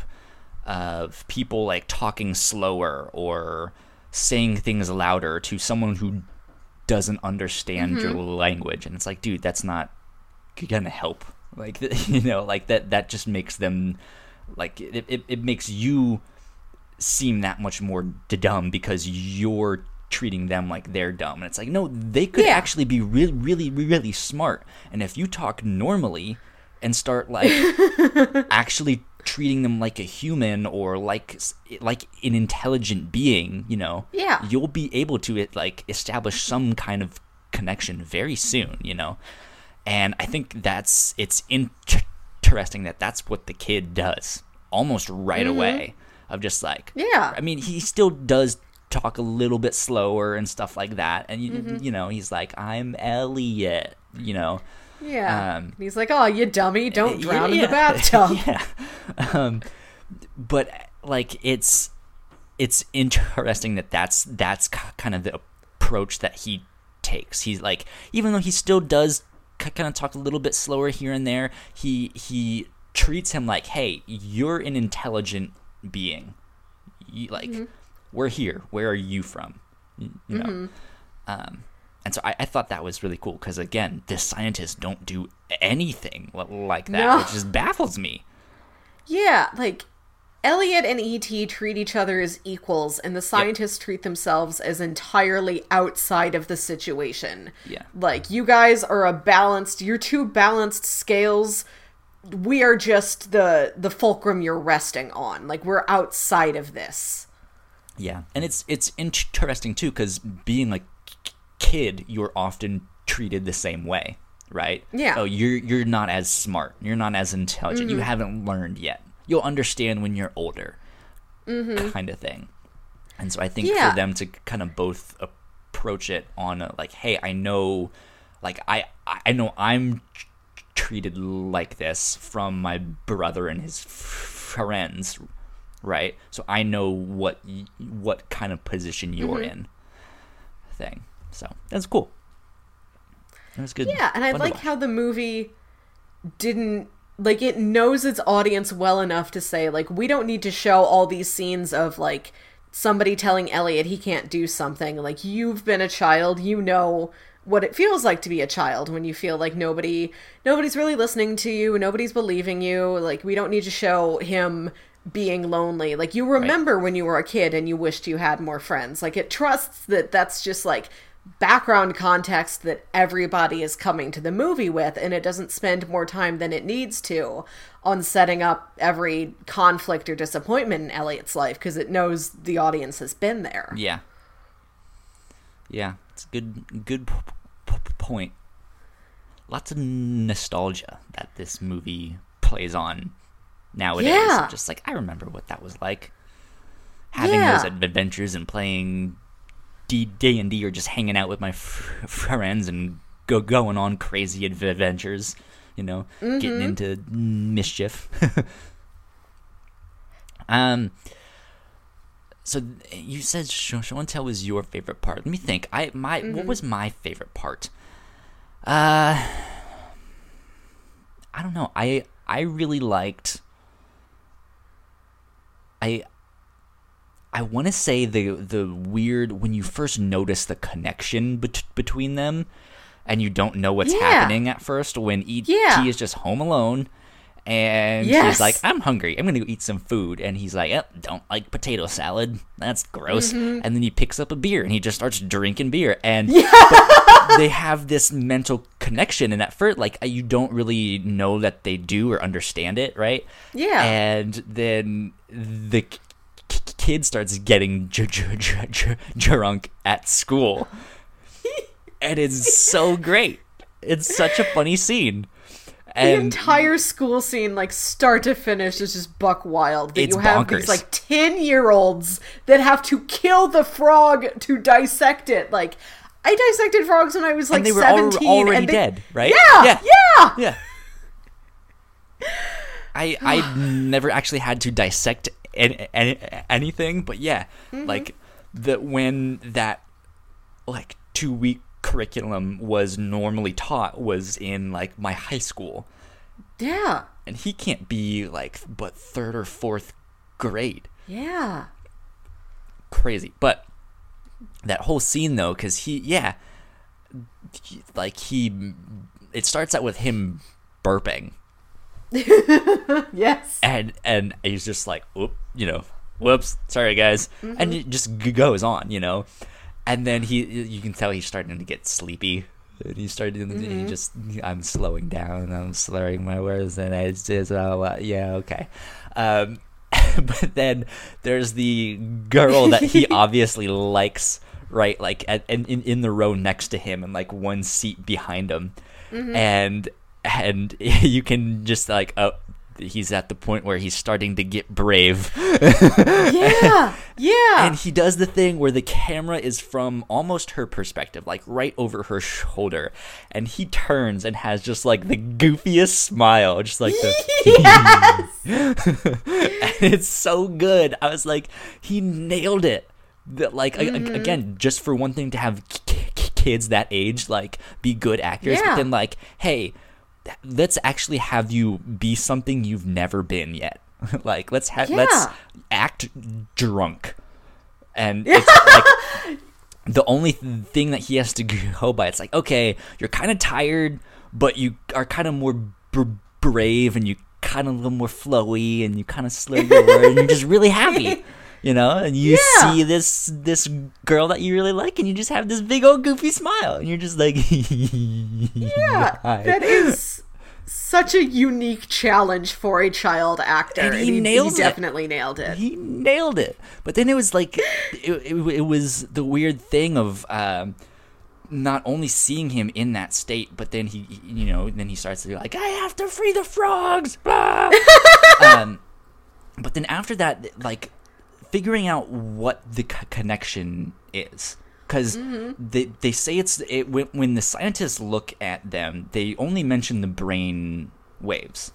A: of people like talking slower or saying things louder to someone who doesn't understand your mm-hmm. language. And it's like dude that's not gonna help. Like (laughs) you know like that that just makes them like it, it, it makes you seem that much more dumb because you're treating them like they're dumb. And it's like no they could
B: Yeah.
A: actually be really really really smart. And if you talk normally and start like (laughs) actually treating them like a human or like like an intelligent being you know
B: Yeah.
A: you'll be able to it like establish some kind of connection very soon you know? And i think that's it's in- interesting that that's what the kid does almost right mm-hmm. away of just like
B: Yeah.
A: i mean he still does talk a little bit slower and stuff like that. And you, mm-hmm. you know he's like i'm elliot you know
B: Yeah.
A: Um,
B: And he's like, "Oh, you dummy! Don't
A: yeah,
B: drown in the
A: yeah.
B: bathtub." (laughs)
A: yeah. Um, but like it's it's interesting that that's that's kind of the approach that he takes. He's like even though he still does kind of talk a little bit slower here and there, he he treats him like, "Hey, you're an intelligent being. You, like we're here. Where are you from?" You, you know. Um, and so I, I thought that was really cool because again, the scientists don't do anything like that,
B: No.
A: which just baffles me.
B: Yeah, like Elliot and ET treat each other as equals, and the scientists treat themselves as entirely outside of the situation.
A: Yeah.
B: Like, you guys are a balanced, you're two balanced scales. We are just the the fulcrum you're resting on. Like, we're outside of this.
A: Yeah, and it's it's interesting too because being k- kid, you're often treated the same way, right?
B: Yeah.
A: Oh, you're you're not as smart. You're not as intelligent. You mm-hmm. haven't learned yet. You'll understand when you're older, mm-hmm. kind of thing. And so I think
B: Yeah.
A: for them to kind of both approach it on a, like, hey, I know, like I I know I'm treated like this from my brother and his friends, right? So I know what what kind of position you're
B: Mm-hmm.
A: in. Thing. So that's cool. It was good.
B: Yeah, and I like how the movie didn't like it knows its audience well enough to say like we don't need to show all these scenes of like somebody telling Elliot he can't do something. Like you've been a child, you know what it feels like to be a child when you feel like nobody nobody's really listening to you, nobody's believing you. Like we don't need to show him being lonely. Like you remember when you were a kid and you wished you had more friends. Like it trusts that that's just like background context that everybody is coming to the movie with and it doesn't spend more time than it needs to on setting up every conflict or disappointment in Elliot's life because it knows the audience has been there.
A: Yeah. Yeah, it's a good good p- p- point. Lots of nostalgia that this movie plays on nowadays.
B: Yeah.
A: Just like I remember what that was like. Having
B: Yeah.
A: those adventures and playing D and D or just hanging out with my f- friends and go going on crazy adventures, you know,
B: Mm-hmm.
A: getting into mischief. (laughs) um so you said show, show and tell was your favorite part. Let me think. I my what was my favorite part? Uh I don't know. I I really liked I I want to say the the weird when you first notice the connection bet- between them and you don't know what's
B: Yeah.
A: happening at first when E.T.
B: Yeah.
A: is just home alone and he's like I'm hungry. I'm going to go eat some food and he's like, oh, "Don't like potato salad. That's gross."
B: Mm-hmm.
A: And then he picks up a beer and he just starts drinking beer and but they have this mental connection, and at first, like you don't really know that they do or understand it, right?
B: Yeah.
A: And then the kid starts getting drunk at school, and it's so great. It's such a funny scene.
B: the entire school scene, like start to finish, is just buck wild. That you have
A: bonkers.
B: these like ten year olds that have to kill the frog to dissect it. Like I dissected frogs when I was like
A: and they were al-
B: seventeen,
A: already
B: and they-
A: dead, right?
B: Yeah,
A: yeah,
B: yeah.
A: yeah. (sighs) I I never actually had to dissect any, any, anything, but yeah,
B: Mm-hmm.
A: like that when that like two week curriculum was normally taught was in like my high school,
B: yeah,
A: and he can't be like but third or fourth grade.
B: yeah.
A: crazy. But that whole scene though, because he, yeah, like he, it starts out with him burping, (laughs)
B: Yes.
A: and and he's just like, whoop, you know, whoops, sorry guys, and it just g- goes on, you know, and then he, you can tell he's starting to get sleepy. And he started, he just, I'm slowing down, I'm slurring my words, and it's just, oh, uh, yeah, okay. Um, (laughs) but then there's the girl that he (laughs) obviously likes, right? Like, at, and in, in the row next to him, and like one seat behind him, and and (laughs) you can just like, oh, he's at the point where he's starting to get brave. (laughs)
B: Yeah. Yeah.
A: And he does the thing where the camera is from almost her perspective, like right over her shoulder. And he turns and has just like the goofiest smile, just like the. (laughs)
B: yes. (laughs)
A: and it's so good. I was like, he nailed it. That like a- a- mm-hmm. again, just for one thing to have k- k- kids that age like be good actors,
B: Yeah.
A: but then like, hey, let's actually have you be something you've never been yet. (laughs) like let's have let's act drunk, and (laughs) it's like the only th- thing that he has to (laughs) go by. It's like okay, you're kind of tired, but you are kind of more br- brave, and you kind of a little more flowy, and you kind of slur your word, and you're just really happy. You know, and you
B: Yeah.
A: see this this girl that you really like, and you just have this big old goofy smile, and you're just like, (laughs)
B: Yeah.
A: Hi.
B: That is such a unique challenge for a child actor.
A: And he nailed it.
B: definitely nailed it.
A: he nailed it. But then it was like, it, it, it was the weird thing of um, not only seeing him in that state, but then he, he- you know, then he starts to be like, I have to free the frogs. blah." (laughs) um, but then after that, like, figuring out what the c- connection is. Because mm-hmm. they, they say it's it, when, when the scientists look at them, they only mention the brain waves,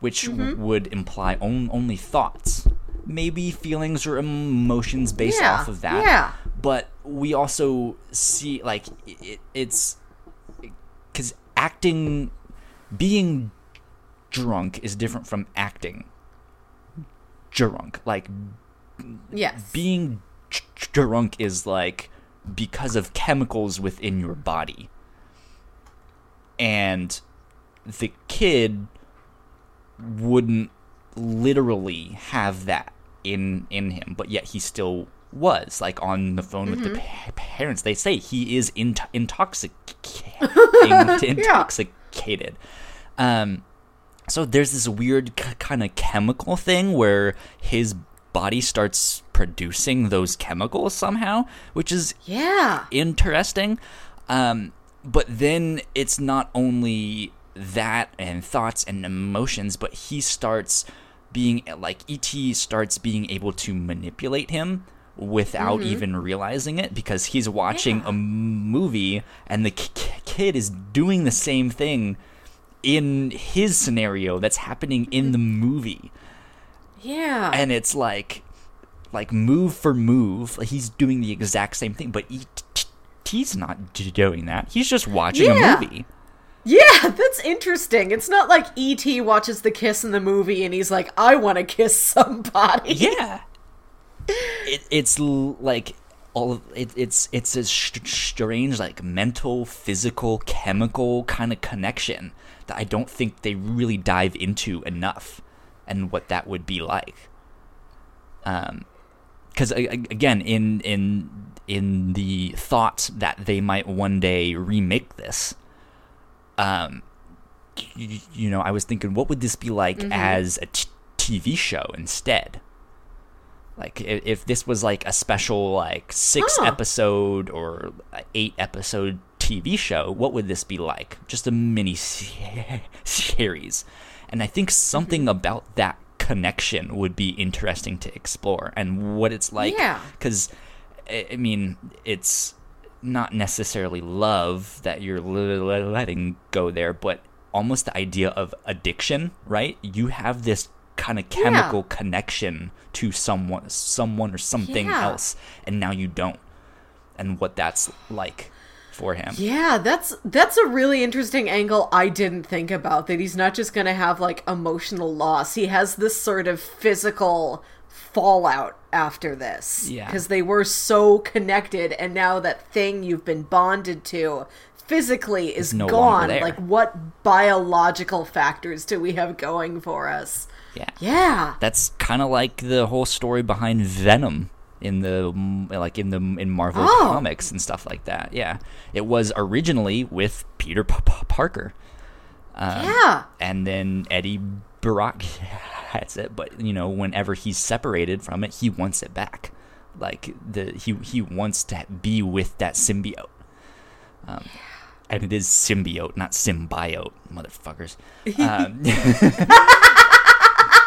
A: which w- mm-hmm. would imply on, only thoughts, maybe feelings or emotions based
B: Yeah,
A: off of that.
B: yeah.
A: But we also see like it, it's because acting, being drunk is different from acting drunk. Like
B: yes.
A: being drunk is like because of chemicals within your body. And the kid wouldn't literally have that in in him, but yet he still was like on the phone with the pa- parents. They say he is int- (laughs) intoxicated. intoxicated. Um, so there's this weird k- kind of chemical thing where his body starts producing those chemicals somehow, which is
B: yeah.
A: interesting. Um, but then it's not only that and thoughts and emotions, but he starts being like ET starts being able to manipulate him without even realizing it because he's watching a movie and the k- k- kid is doing the same thing in his scenario that's happening in the movie
B: Yeah.
A: and it's like like move for move like he's doing the exact same thing but he's not doing that he's just watching
B: Yeah.
A: a movie
B: yeah, (laughs) that's interesting. It's not like E.T. watches the kiss in the movie and he's like, I want to kiss somebody.
A: yeah (laughs) it, it's like all of it, it's it's a strange like mental physical chemical kind of connection that i don't think they really dive into enough and what that would be like um because again in in in the thought that they might one day remake this um, y- you know, I was thinking, what would this be like
B: Mm-hmm.
A: as a t- TV show instead? Like, if, if this was like a special, like six
B: Huh.
A: episode or eight episode TV show, what would this be like? Just a mini (laughs) series. And I think something
B: Mm-hmm.
A: about that connection would be interesting to explore and what it's like.
B: Yeah.
A: Because, I mean, it's not necessarily love that you're letting go there, but almost the idea of addiction, right? You have this kind of chemical connection to someone, someone or something
B: Yeah.
A: else, and now you don't, and what that's like for him.
B: Yeah, that's that's a really interesting angle I didn't think about that he's not just going to have like emotional loss. He has this sort of physical fallout after this
A: Yeah.
B: because they were so connected and now that thing you've been bonded to physically is
A: no
B: gone. Like what biological factors do we have going for us?
A: Yeah.
B: Yeah.
A: That's kind of like the whole story behind Venom in the like in the in Marvel
B: Oh.
A: comics and stuff like that. Yeah, it was originally with Peter P- P- Parker,
B: yeah.
A: and then Eddie Brock (laughs) has it. But you know, whenever he's separated from it, he wants it back. Like the he he wants to be with that symbiote. Um, and it is symbiote, not symbiote, motherfuckers. (laughs) Um, (laughs)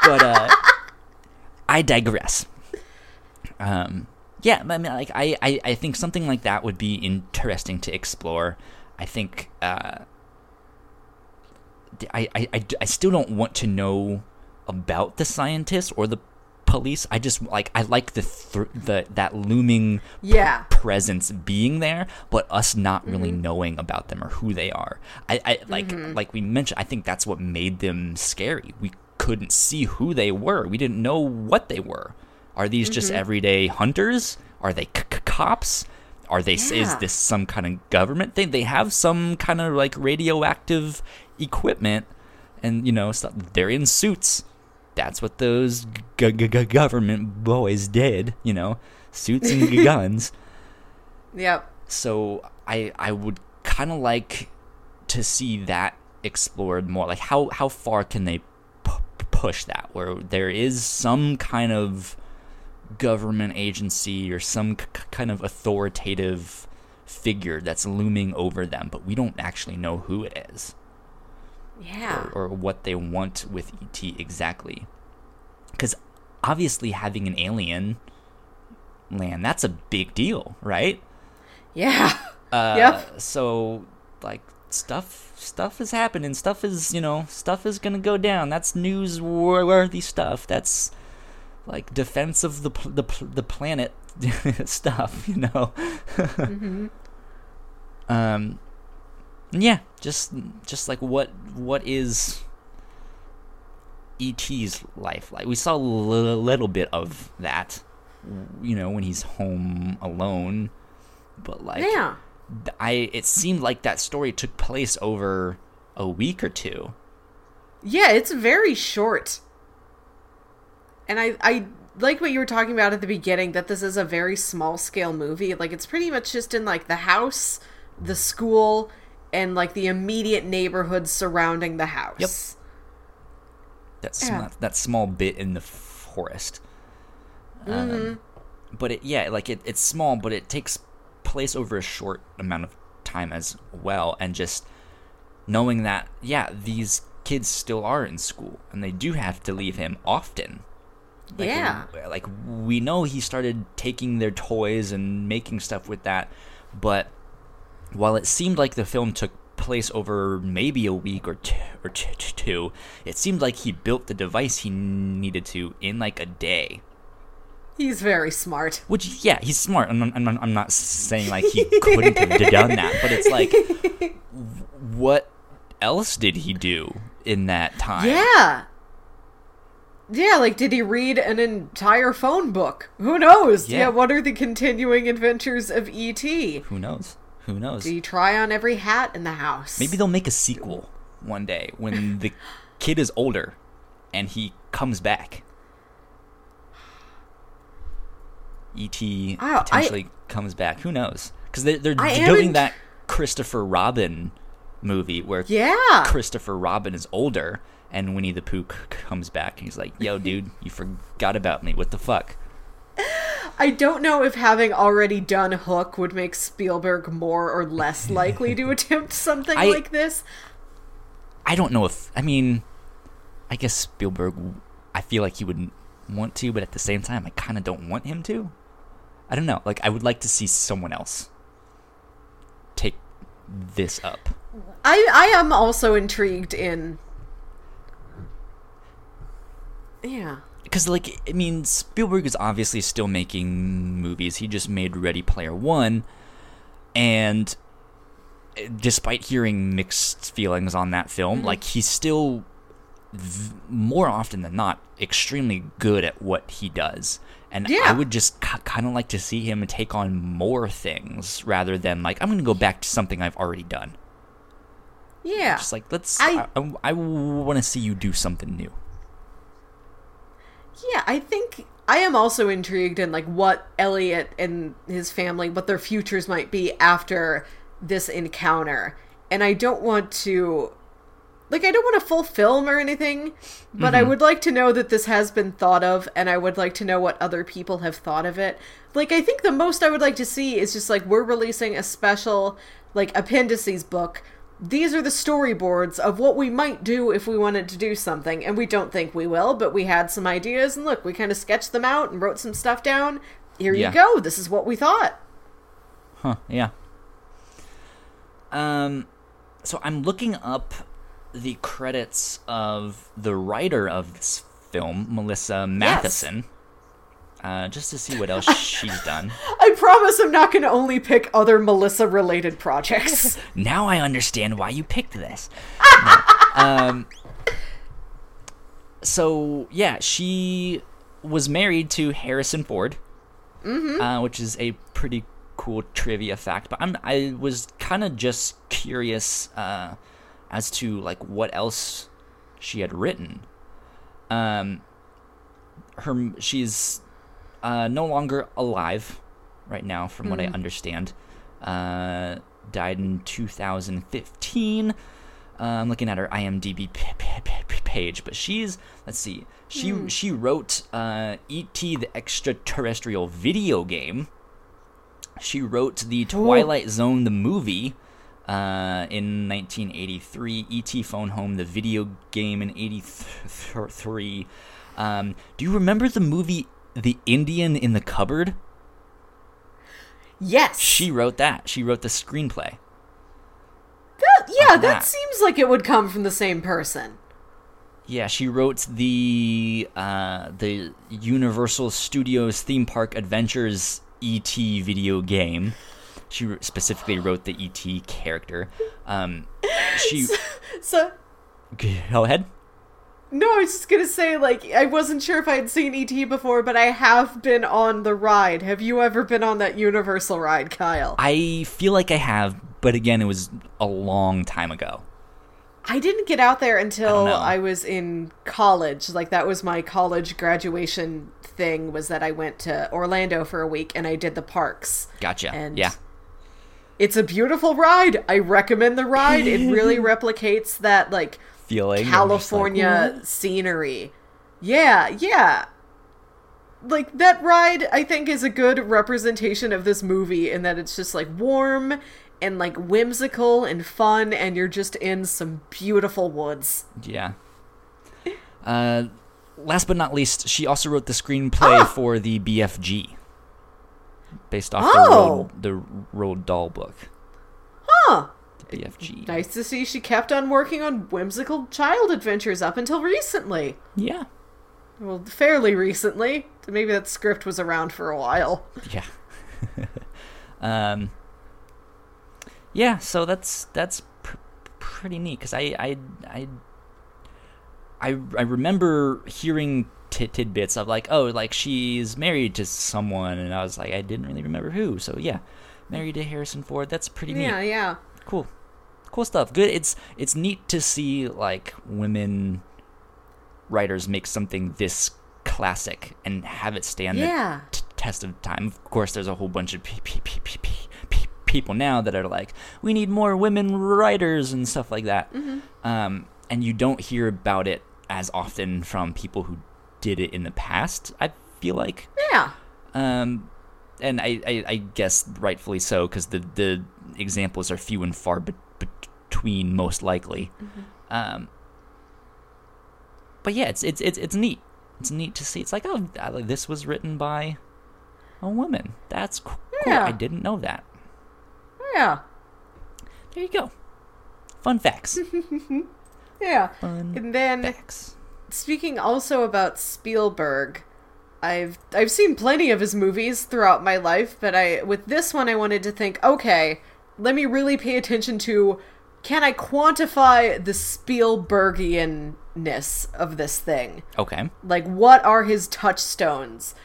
A: but uh, I digress. Um, yeah, I mean, like I, I, I think something like that would be interesting to explore. I think uh, I, I, I, I still don't want to know about the scientists or the police. I just like I like the th- the that looming
B: Yeah.
A: presence being there, but us not really knowing about them or who they are. I, I like like we mentioned. I think that's what made them scary. We couldn't see who they were. We didn't know what they were. Are these just mm-hmm. everyday hunters? Are they c- c- cops? Are they? Is this some kind of government thing? They have some kind of like radioactive equipment, and you know, stuff. they're in suits. That's what those g- g- government boys did. You know, suits and g- (laughs) guns.
B: Yep.
A: So I I would kind of like to see that explored more. Like how how far can they p- push that? Where there is some kind of government agency or some k- kind of authoritative figure that's looming over them, but we don't actually know who it is
B: Yeah.
A: or, or what they want with ET exactly. Because obviously, having an alien land that's a big deal, right?
B: Yeah.
A: Uh, (laughs)
B: Yep.
A: So like stuff stuff is happening. Stuff is you know stuff is gonna go down. That's newsworthy stuff. That's like defense of the the the planet (laughs) stuff. You know. (laughs) Um. Yeah. Just just like what what is ET's life like? We saw a little bit of that. You know when he's home alone, but like
B: Yeah.
A: I it seemed like that story took place over a week or two.
B: Yeah, it's very short. And I I like what you were talking about at the beginning that this is a very small scale movie. Like it's pretty much just in like the house, the school, and like the immediate neighborhood surrounding the house. Yep.
A: That sm-
B: Yeah.
A: that small bit in the forest. Um, but it yeah, like it, it's small, but it takes place over a short amount of time as well, and just knowing that yeah, these kids still are in school and they do have to leave him often. Like,
B: Yeah.
A: Like we know he started taking their toys and making stuff with that, but while it seemed like the film took place over maybe a week or two, or two, it seemed like he built the device he needed to in like a day.
B: He's very smart.
A: Which, yeah, he's smart. I'm, I'm, I'm not saying like he couldn't have done that, but it's like, (laughs) what else did he do in that time?
B: Yeah. Yeah, like did he read an entire phone book? Who knows?
A: Yeah.
B: Yeah, what are the continuing adventures of E.T.?
A: Who knows? Who knows?
B: Did he try on every hat in the house?
A: Maybe they'll make a sequel one day when the kid is older and he comes back. E.T.
B: Oh, I-
A: potentially comes back. Who knows? Because they're, they're
B: am
A: doing that Christopher Robin movie where
B: Yeah.
A: Christopher Robin is older and Winnie the Pooh comes back and he's like, "Yo, dude, you forgot about me. What the fuck?"
B: I don't know if having already done Hook would make Spielberg more or less likely to (laughs) attempt something
A: I-
B: like this.
A: I don't know if I mean, I guess Spielberg. I feel like he would want to, but at the same time, I kind of don't want him to. I don't know. Like, I would like to see someone else take this up.
B: I I am also intrigued in Yeah.
A: because like I mean Spielberg is obviously still making movies. He just made Ready Player One, and eh, despite hearing mixed feelings on that film,
B: Mm-hmm.
A: like he's still v- more often than not extremely good at what he does. And I would just k- kind of like to see him take on more things rather than like I'm going to go back to something I've already done.
B: Yeah.
A: Just like let's
B: I-
A: I, I, I want to see you do something new.
B: Yeah, I think I am also intrigued in like what Elliot and his family, what their futures might be after this encounter. And I don't want to like I don't want a full film or anything, but I mm-hmm. would like to know that this has been thought of and I would like to know what other people have thought of it. Like I think the most I would like to see is just like we're releasing a special like appendices book. These are the storyboards of what we might do if we wanted to do something, and we don't think we will, but we had some ideas, and look, we kind of sketched them out and wrote some stuff down. Here
A: Yeah.
B: you go. This is what we thought.
A: Huh, yeah. Um so I'm looking up the credits of the writer of this film, Melissa Mathison. Uh, just to see what else (laughs) she's done.
B: I promise I'm not going to only pick other Melissa related projects. (laughs)
A: Now I understand why you picked this. (laughs) No. Um, so yeah, she was married to Harrison Ford, uh, which is a pretty cool trivia fact. But I'm I was kind of just curious uh, as to like what else she had written. Um, her she's uh, no longer alive right now, from what I understand. Uh, died in 2015. Uh, I'm looking at her IMDb p- p- p- page, but she's let's see. She she wrote uh, E.T. the Extraterrestrial video game. She wrote the Twilight Zone the movie uh, in 1983. E.T. Phone Home the video game in '83. Um, do you remember the movie The Indian in the Cupboard?
B: yes.
A: She wrote that. She wrote the screenplay.
B: That, yeah, that
A: that.
B: seems like it would come from the same person.
A: Yeah, she wrote the uh, the Universal Studios Theme Park Adventures ET video game. She specifically wrote the ET character. Um, (laughs) she
B: So,
A: go ahead.
B: No, I was just to say, like, I wasn't sure if I had seen E.T. before, but I have been on the ride. Have you ever been on that Universal ride, Kyle?
A: I feel like I have, but again, it was a long time ago.
B: I didn't get out there until
A: don't.
B: I, was in college. Like that was my college graduation thing was that I went to Orlando for a week and I did the parks.
A: Gotcha.
B: And
A: yeah.
B: It's a beautiful ride. I recommend the ride. It really (laughs) replicates that like
A: Feeling just like,
B: California scenery. Yeah, yeah. Like that ride I think is a good representation of this movie in that it's just like warm and like whimsical and fun and you're just in some beautiful woods.
A: Yeah. (laughs) Uh, last but not least, she also wrote the screenplay
B: Ah!
A: for the BFG, based off
B: Oh!
A: the Roald, the Roald Dahl book.
B: Huh.
A: BFG.
B: Nice to see she kept on working on whimsical child adventures up until recently.
A: Yeah.
B: Well, fairly recently. Maybe that script was around for a while.
A: Yeah. (laughs) um. Yeah. So that's that's pr- pretty neat because I I I I I remember hearing tit tidbits of like oh like she's married to someone and I was like I didn't really remember who so yeah married to Harrison Ford that's pretty neat
B: Yeah, yeah.
A: Cool cool stuff good it's it's neat to see like women writers make something this classic and have it stand
B: Yeah.
A: the t- test of time of course there's a whole bunch of p- p- p- people now that are like, we need more women writers and stuff like that. Um, and you don't hear about it as often from people who did it in the past. I feel like,
B: Yeah.
A: um, and I, I, I guess rightfully so because the the examples are few and far be- between, most likely. Um, but yeah, it's it's it's it's neat. It's neat to see. It's like oh, this was written by a woman. That's cool.
B: Yeah.
A: I didn't know that.
B: Yeah.
A: There you go. Fun facts. (laughs)
B: Yeah.
A: Fun
B: And then
A: facts.
B: speaking also about Spielberg, I've I've seen plenty of his movies throughout my life, but I with this one I wanted to think, okay, let me really pay attention to can I quantify the Spielbergianness of this thing?
A: Okay.
B: Like what are his touchstones?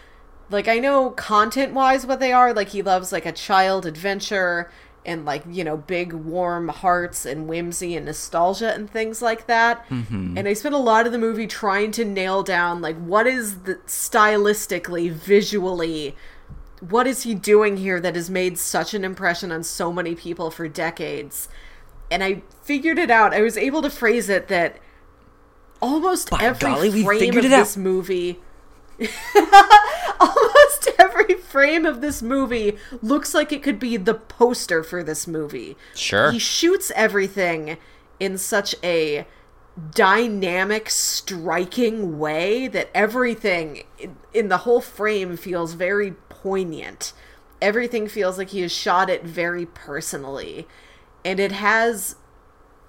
B: Like I know content wise what they are, like he loves like a child adventure and like, you know, big warm hearts and whimsy and nostalgia and things like that. Mm-hmm. And I spent a lot of the movie trying to nail down like what is the stylistically, visually what is he doing here that has made such an impression on so many people for decades? And I figured it out. I was able to phrase it that almost
A: By
B: every
A: golly,
B: frame of
A: it out.
B: this movie (laughs) almost every frame of this movie looks like it could be the poster for this movie.
A: Sure.
B: He shoots everything in such a dynamic, striking way that everything in- in the whole frame feels very poignant. Everything feels like he has shot it very personally. And it has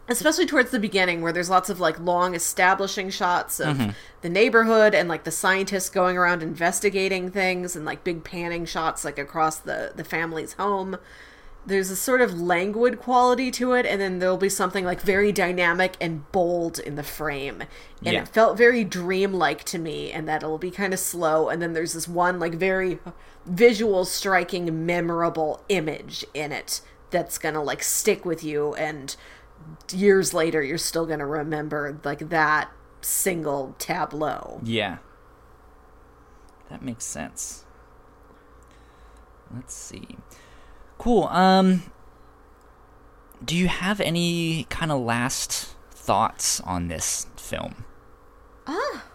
B: especially towards the beginning where there's lots of like long establishing shots of mm-hmm. the neighborhood and like the scientists going around investigating things and like big panning shots like across the the family's home there's a sort of languid quality to it and then there'll be something like very dynamic and bold in the frame and
A: Yeah.
B: it felt very dreamlike to me and that it'll be kind of slow and then there's this one like very visual striking memorable image in it that's gonna like stick with you and years later you're still gonna remember like that single tableau
A: Yeah. That makes sense. Let's see. Cool. Um do you have any kind of last thoughts on this film? Ah.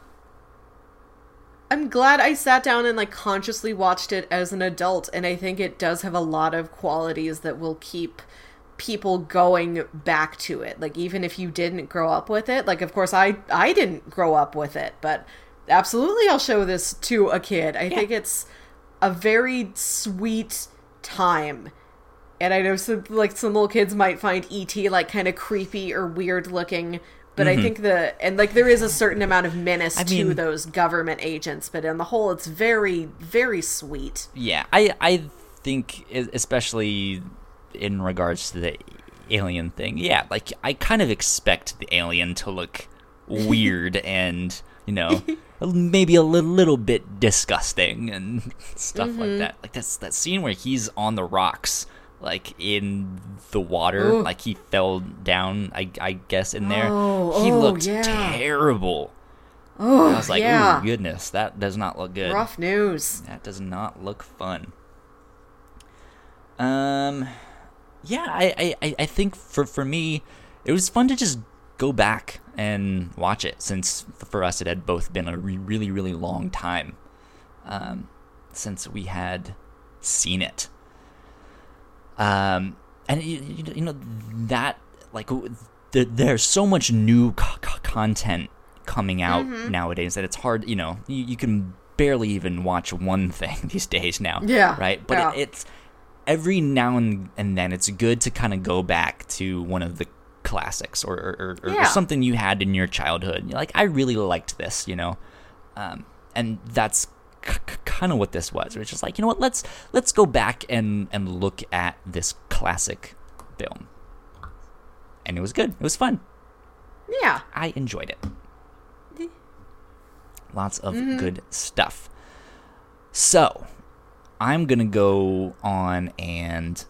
B: I'm glad I sat down and like consciously watched it as an adult, and I think it does have a lot of qualities that will keep people going back to it. Like even if you didn't grow up with it, like of course I I didn't grow up with it, but absolutely I'll show this to a kid. I think it's a very sweet time. And I know some like some little kids might find ET like kind of creepy or weird looking, but I think the and like there is a certain amount of menace
A: Mm-hmm. I
B: to
A: mean-
B: those government agents, but on the whole, it's very very sweet.
A: Yeah, I I think especially in regards to the alien thing. Yeah, like I kind of expect the alien to look (laughs) weird and, you know, maybe a li- little bit disgusting and (laughs) stuff
B: Mm-hmm.
A: like that. Like that's that scene where he's on the rocks like in the water,
B: Ooh.
A: like he fell down I I guess in there.
B: Oh,
A: he
B: oh,
A: looked
B: yeah.
A: terrible.
B: Oh,
A: I was like,
B: yeah,
A: "Ooh, goodness, that does not look good."
B: rough news.
A: That does not look fun. Um, yeah, I, I, I- I think for for me, it was fun to just go back and watch it since for us it had both been a re- really really long time um, since we had seen it. Um, and you, you know that like there, there's so much new c- c- content coming out nowadays that it's hard. You know, you, you can barely even watch one (laughs) thing these days now.
B: Yeah,
A: Right. But
B: yeah.
A: it, it's every now and, and then it's good to kind of go back to one of the classics or or, or, or something you had in your childhood. You're like, I really liked this. You know, um, and that's c- c- kind of what this was. It's just like, you know what? Let's let's go back and and look at this classic film. And it was good. It was fun.
B: Yeah,
A: I enjoyed it. Lots of good stuff. So, I'm going to go on and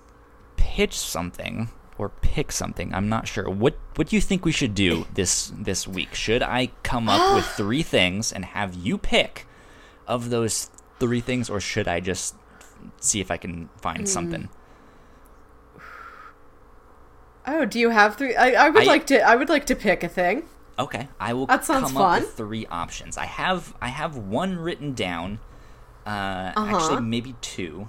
A: pitch something or pick something. I'm not sure. What what do you think we should do this this week? Should I come up with (gasps) three things and have you pick of those three things or should I just see if I can find something?
B: Oh, do you have three? I, I would
A: I-
B: like to. I would like to pick a thing.
A: Okay, I will
B: That sounds
A: come up
B: fun.
A: with three options. I have I have one written down. Uh,
B: Uh-huh.
A: Actually, maybe two.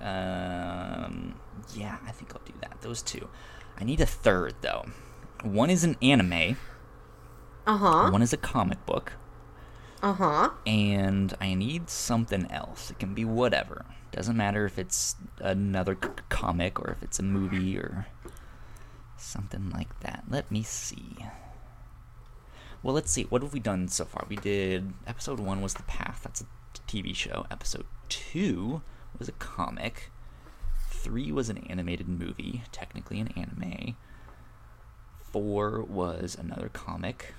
A: Um, yeah, I think I'll do that. Those two. I need a third though. One is an anime.
B: Uh huh.
A: One is a comic book.
B: Uh huh.
A: and I need something else. It can be whatever. Doesn't matter if it's another c- comic or if it's a movie or something like that. Let me see. Well, let's see. What have we done so far? We did episode one was The Path. That's a TV show. Episode two was a comic. Three was an animated movie, technically an anime. Four was another comic.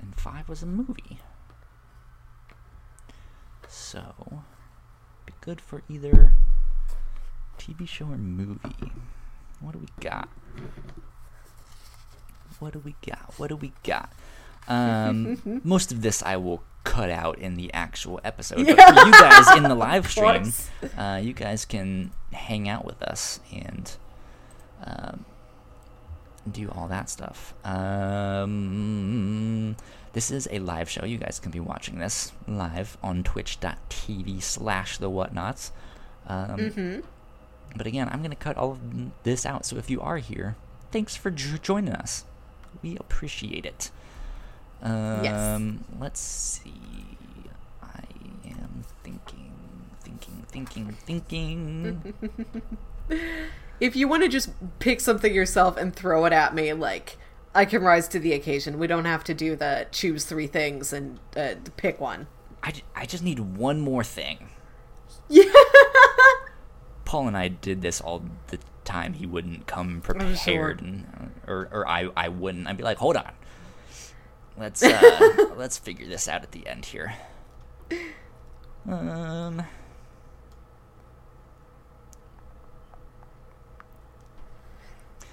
A: And five was a movie. So, be good for either TV show or movie. What do we got? What do we got? What do we got? (laughs) Um, most of this I will cut out in the actual episode. (laughs) But for you guys in the live stream, uh, you guys can hang out with us and um, do all that stuff. Um, this is a live show. You guys can be watching this live on twitch.tv slash the whatnauts. Um, But again, I'm going to cut all of this out. So if you are here, thanks for j- joining us. We appreciate it. Um, Let's see. I am thinking, thinking, thinking, thinking.
B: If you want to just pick something yourself and throw it at me, like I can rise to the occasion. We don't have to do the choose three things and uh, pick one.
A: I, I just need one more thing. (laughs)
B: Yeah.
A: Paul and I did this all the time. He wouldn't come
B: sure.
A: prepared, and, uh, or or I I wouldn't. I'd be like, hold on, let's uh, (laughs) let's figure this out at the end here. Um.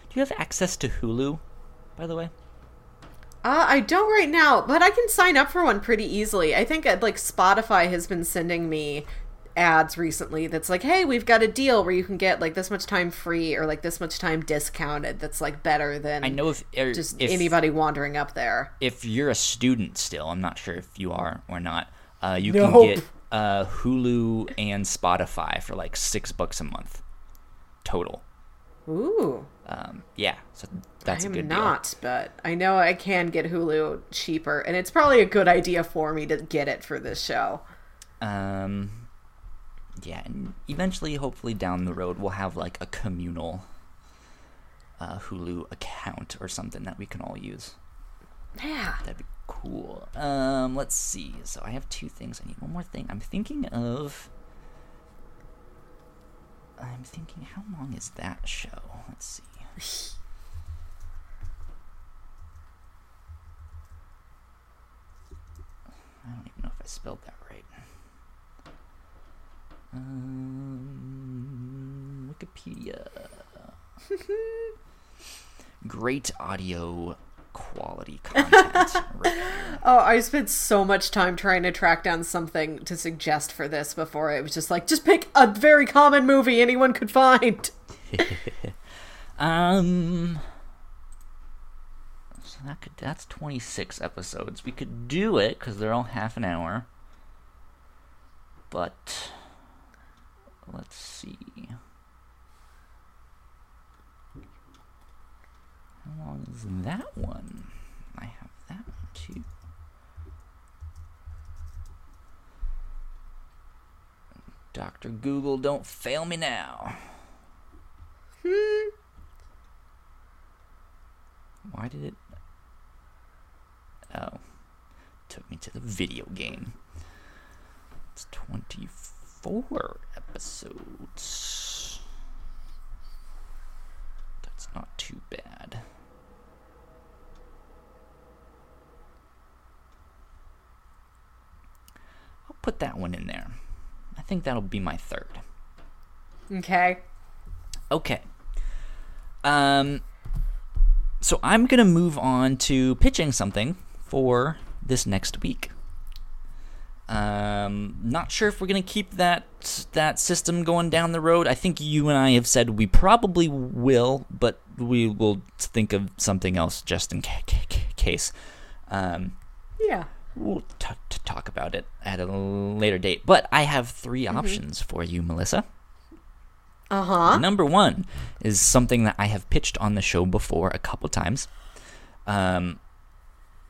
A: Do you have access to Hulu, by the way?
B: Uh, I don't right now, but I can sign up for one pretty easily. I think uh, like Spotify has been sending me ads recently that's like, "Hey, we've got a deal where you can get like this much time free or like this much time discounted." That's like better than
A: I know if er,
B: just
A: if,
B: anybody wandering up there.
A: if you're a student still, I'm not sure if you are or not. Uh, you
B: Nope.
A: can get uh, Hulu and Spotify for like six bucks a month total.
B: Ooh.
A: Um, yeah, so that's
B: I
A: a
B: am
A: good
B: not, but I know I can get Hulu cheaper, and it's probably a good idea for me to get it for this show.
A: Um, yeah, and eventually, hopefully, down the road, we'll have like a communal uh, Hulu account or something that we can all use.
B: Yeah.
A: That'd be cool. Um, let's see. So I have two things. I need one more thing. I'm thinking of. I'm thinking, how long is that show? Let's see. I don't even know if I spelled that right. Um, Wikipedia. (laughs) Great audio quality content. (laughs) right.
B: Oh, I spent so much time trying to track down something to suggest for this before it was just like, just pick a very common movie anyone could find. (laughs)
A: Um. So that could that's twenty six episodes. We could do it because they're all half an hour. But let's see. How long is that one? I have that one too. Doctor Google, don't fail me now. (laughs) Why did it? Oh, took me to the video game. It's 24 episodes. That's not too bad. I'll put that one in there. I think that'll be my third.
B: Okay.
A: Okay. Um so I'm going to move on to pitching something for this next week. Um, not sure if we're gonna keep that that system going down the road. I think you and I have said we probably will, but we will think of something else just in ca- ca- case. Um,
B: Yeah.
A: we'll t- t- talk about it at a later date. But I have 3 options for you, Melissa.
B: Uh huh.
A: Number one is something that I have pitched on the show before a couple times. Um,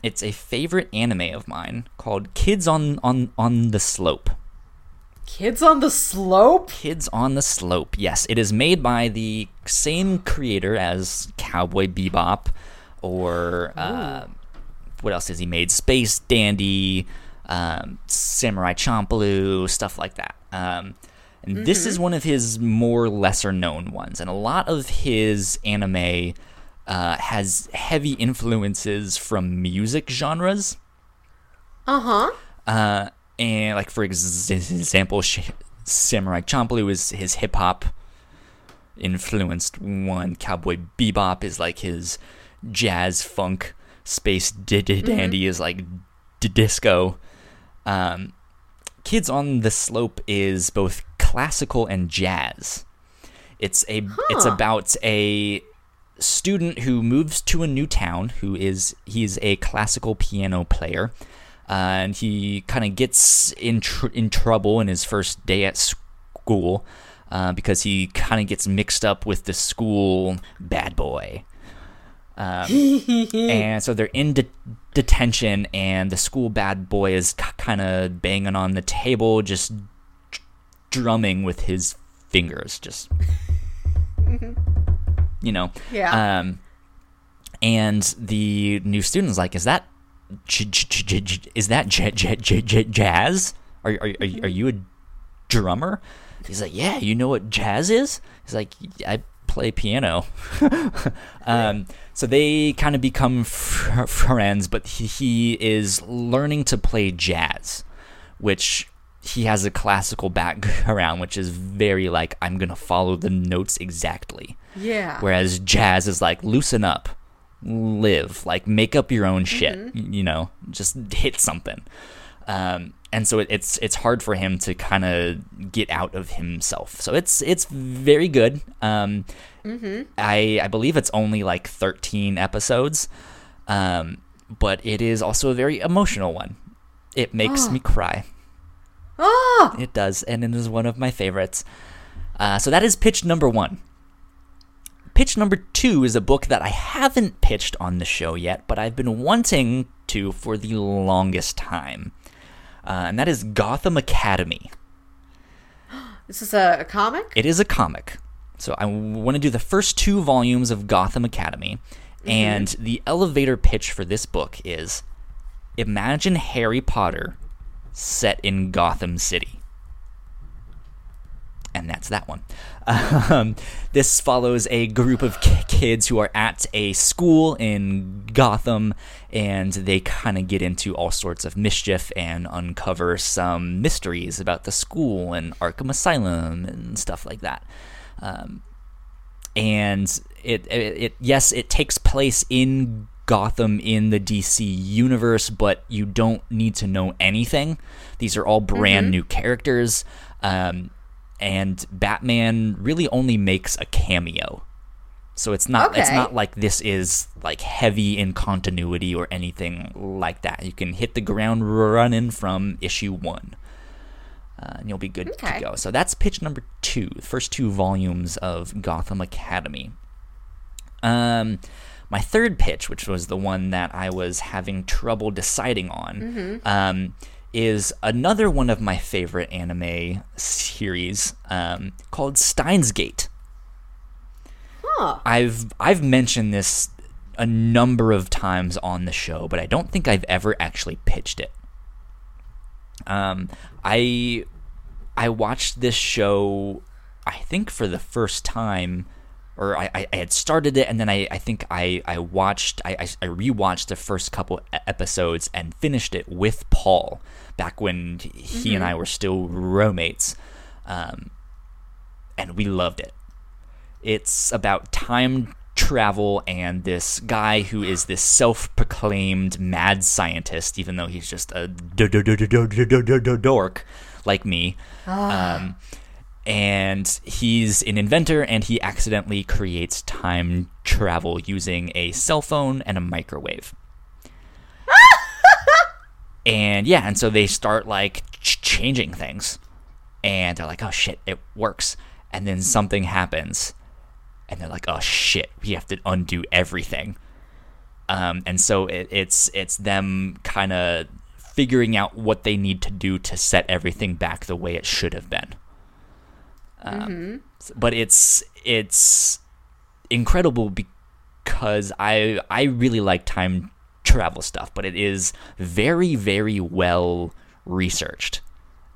A: it's a favorite anime of mine called Kids on on on the Slope.
B: Kids on the slope.
A: Kids on the Slope. Yes, it is made by the same creator as Cowboy Bebop, or uh, what else has he made? Space Dandy, um, Samurai Champloo, stuff like that. Um, and this is one of his more lesser known ones, and a lot of his anime uh, has heavy influences from music genres.
B: Uh huh.
A: Uh, and like for example, Samurai Champloo is his hip hop influenced one. Cowboy Bebop is like his jazz funk. Space D- D- Dandy is like d- disco. Um, Kids on the Slope is both classical and jazz. It's a it's about a student who moves to a new town who is he's a classical piano player uh, and he kind of gets in tr- in trouble in his first day at school uh, because he kind of gets mixed up with the school bad boy. Um, (laughs) and so they're in de- detention and the school bad boy is k- kind of banging on the table just dr- drumming with his fingers just (laughs) you know?
B: Yeah.
A: um and the new student's like is that j- j- j- is that jazz? Are, are, are, are you a drummer? He's like yeah you know what jazz is? He's like i play piano. (laughs) Um, so they kind of become fr- friends but he, he is learning to play jazz which he has a classical background which is very like i'm gonna follow the notes exactly
B: yeah.
A: Whereas jazz is like loosen up, live, like make up your own shit, y- you know, just hit something. Um, and so it, it's it's hard for him to kind of get out of himself. So it's it's very good. Um, Hmm. I I believe it's only like 13 episodes, um, but it is also a very emotional one. It makes me cry.
B: Ah.
A: It does, and it is one of my favorites. Uh, so that is pitch number one. Pitch number two is a book that I haven't pitched on the show yet, but I've been wanting to for the longest time. Uh, and that is Gotham Academy. (gasps)
B: This is a, a comic.
A: It is a comic. So I want to do the first two volumes of Gotham Academy. And the elevator pitch for this book is Imagine Harry Potter set in Gotham City. And that's that one. Um, this follows a group of ki- kids who are at a school in Gotham, and they kind of get into all sorts of mischief and uncover some mysteries about the school and Arkham Asylum and stuff like that. Um, and it, it, it yes it takes place in Gotham in the DC universe but you don't need to know anything these are all brand new characters um, and Batman really only makes a cameo so it's not it's not like this is like heavy in continuity or anything like that you can hit the ground running from issue 1 uh, and you'll be good
B: Okay.
A: to go. So that's pitch number two, the first two volumes of Gotham Academy. Um, my third pitch, which was the one that I was having trouble deciding on, um, is another one of my favorite anime series um, called Steins Gate.
B: Huh.
A: I've I've mentioned this a number of times on the show, but I don't think I've ever actually pitched it. Um, I I watched this show, I think for the first time, or I, I, had started it, and then I, I think I, I watched I, I rewatched the first couple e- episodes and finished it with Paul back when he and I were still roommates, um, and we loved it. It's about time travel and this guy who is this self-proclaimed mad scientist, even though he's just a dork like me. Um, and he's an inventor, and he accidentally creates time travel using a cell phone and a microwave. (laughs) and yeah, and so they start like ch- changing things, and they're like, "Oh shit, it works!" And then something happens, and they're like, "Oh shit, we have to undo everything." Um, and so it, it's it's them kind of figuring out what they need to do to set everything back the way it should have been. Um, But it's it's incredible because I I really like time travel stuff, but it is very very well researched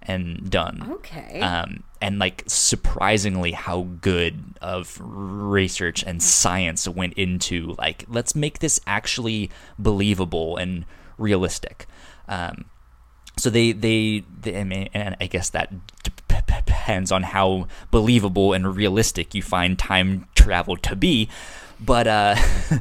A: and done.
B: Okay.
A: Um, and like surprisingly how good of research and science went into like let's make this actually believable and realistic. Um, so they, they, they I mean, and I guess that d- p- p- depends on how believable and realistic you find time travel to be. But uh,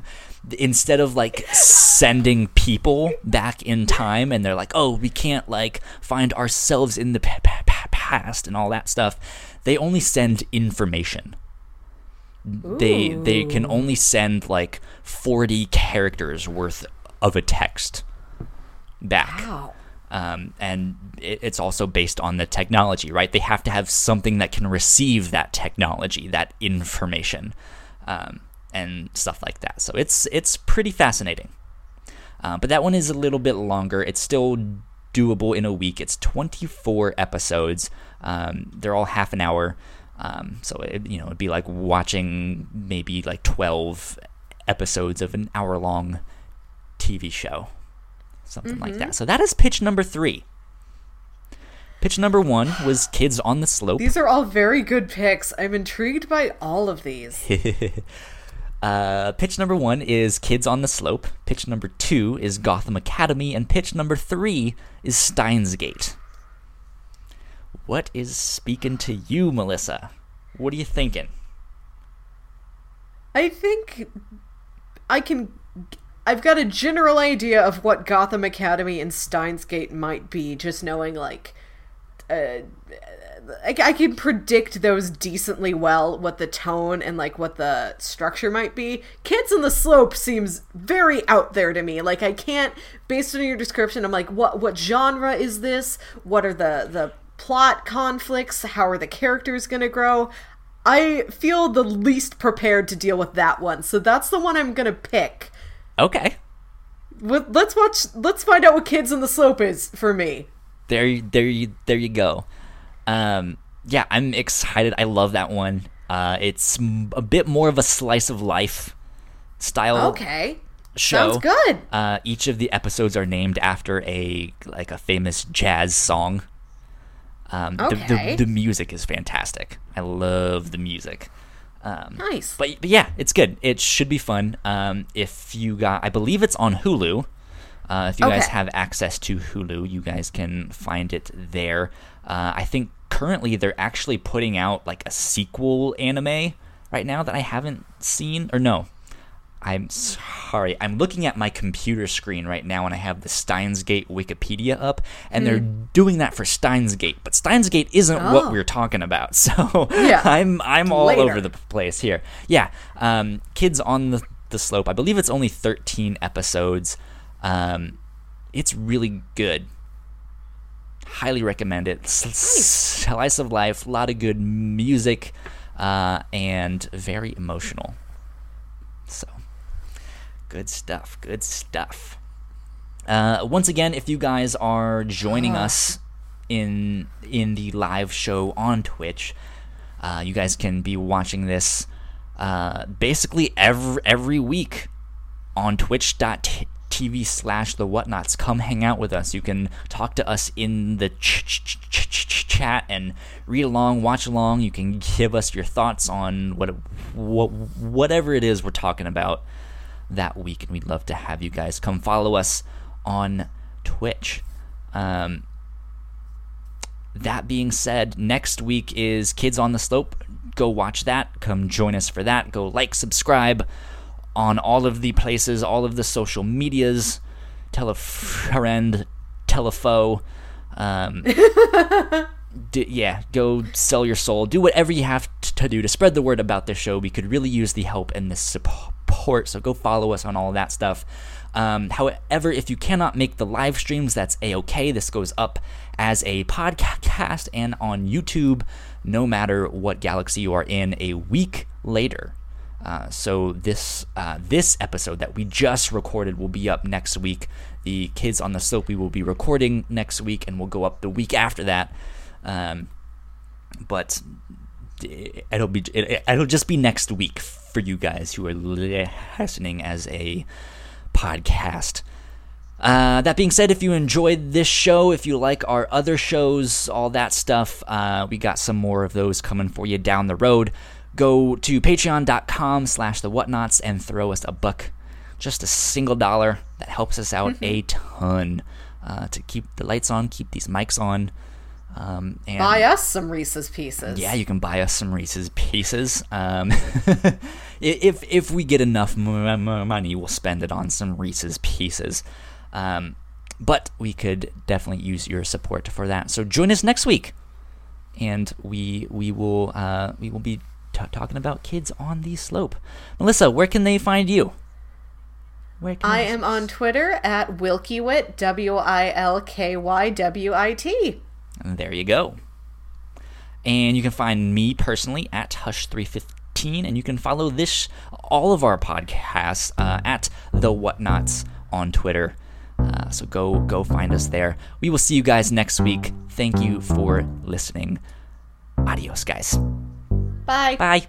A: (laughs) instead of like sending people back in time, and they're like, oh, we can't like find ourselves in the p- p- p- past and all that stuff, they only send information. They they can only send like forty characters worth of a text back
B: wow.
A: Um, and it, it's also based on the technology, right? They have to have something that can receive that technology, that information, um, and stuff like that. So it's it's pretty fascinating. Uh, but that one is a little bit longer. It's still doable in a week. It's 24 episodes. Um, they're all half an hour. Um, so it, you know it'd be like watching maybe like 12 episodes of an hour long TV show something like that. So that is pitch number three. Pitch number one was (sighs) Kids on the Slope.
B: These are all very good picks. I'm intrigued by all of these. (laughs)
A: Uh, pitch number one is Kids on the Slope. Pitch number two is Gotham Academy. And pitch number three is Steins Gate. What is speaking to you, Melissa? What are you thinking?
B: I think I can. I've got a general idea of what Gotham Academy and Steins Gate might be, just knowing, like, uh, I, I can predict those decently well, what the tone and, like, what the structure might be. Kids on the Slope seems very out there to me. Like, I can't, based on your description, I'm like, what, what genre is this? What are the, the plot conflicts? How are the characters gonna grow? I feel the least prepared to deal with that one, so that's the one I'm gonna pick.
A: Okay.
B: Let's watch. Let's find out what Kids on the Slope is for me.
A: There, you- there, you, there you go. Um, yeah, I'm excited. I love that one. Uh, it's a bit more of a slice of life style
B: Okay,
A: show.
B: sounds good.
A: Uh, each of the episodes are named after a like a famous jazz song. Um, the,
B: Okay.
A: the, the music is fantastic. I love the music. Um,
B: Nice.
A: but, but yeah, it's good. It should be fun. Um, if you got, I believe it's on Hulu. Uh, if you guys have access to Hulu, you guys can find it there. Uh, I think currently they're actually putting out like a sequel anime right now that I haven't seen. Or no, I'm sorry. I'm looking at my computer screen right now, and I have the Steins Gate Wikipedia up, and they're doing that for Steins Gate. But Steins Gate isn't what
B: Oh.
A: we're talking about, (laughs) so
B: Yeah.
A: I'm I'm all
B: Later.
A: over the place here. Yeah, um, Kids on the the Slope. I believe it's only 13 episodes. Um, it's really good. Highly recommend it. Slice of life, a lot of good music, uh, and very emotional. Good stuff. Good stuff. Uh, once again, if you guys are joining us in in the live show on Twitch, uh, you guys can be watching this uh, basically every every week on twitch.tv slash the whatnauts come hang out with us you can talk to us in the ch- ch- ch- chat and read along watch along you can give us your thoughts on what, what whatever it is we're talking about that week and we'd love to have you guys come follow us on twitch um, that being said, next week is Kids on the Slope. Go watch that. Come join us for that. Go like, subscribe on all of the places, all of the social medias. Tell a friend, tell a foe. Um, (laughs) d- yeah, go sell your soul. Do whatever you have t- to do to spread the word about this show. We could really use the help and the support. So go follow us on all that stuff. Um, however, if you cannot make the live streams, that's a okay. This goes up as a podcast and on YouTube, no matter what galaxy you are in, a week later. Uh, so this uh, this episode that we just recorded will be up next week. The kids on the slope we will be recording next week, and will go up the week after that. Um, but it'll be it, it'll just be next week for you guys who are listening as a podcast. Uh, that being said, if you enjoyed this show, if you like our other shows, all that stuff, uh, we got some more of those coming for you down the road. Go to patreon.com slash the whatnauts and throw us a buck, just a single dollar. That helps us out mm-hmm. a ton uh, to keep the lights on, keep these mics on. Um, and
B: buy us some Reese's Pieces.
A: Yeah, you can buy us some Reese's Pieces. Um, (laughs) if if we get enough money, we'll spend it on some Reese's Pieces. Um, but we could definitely use your support for that. So join us next week, and we we will uh, we will be t- talking about kids on the slope. Melissa, where can they find you?
B: I am on Twitter at Wilkywit, W I L K Y W I T.
A: And there you go. And you can find me personally at Hush315, and you can follow this, all of our podcasts uh, at The Whatnauts on Twitter. Uh, so go go find us there. We will see you guys next week. Thank you for listening. Adios, guys.
B: Bye.
A: Bye.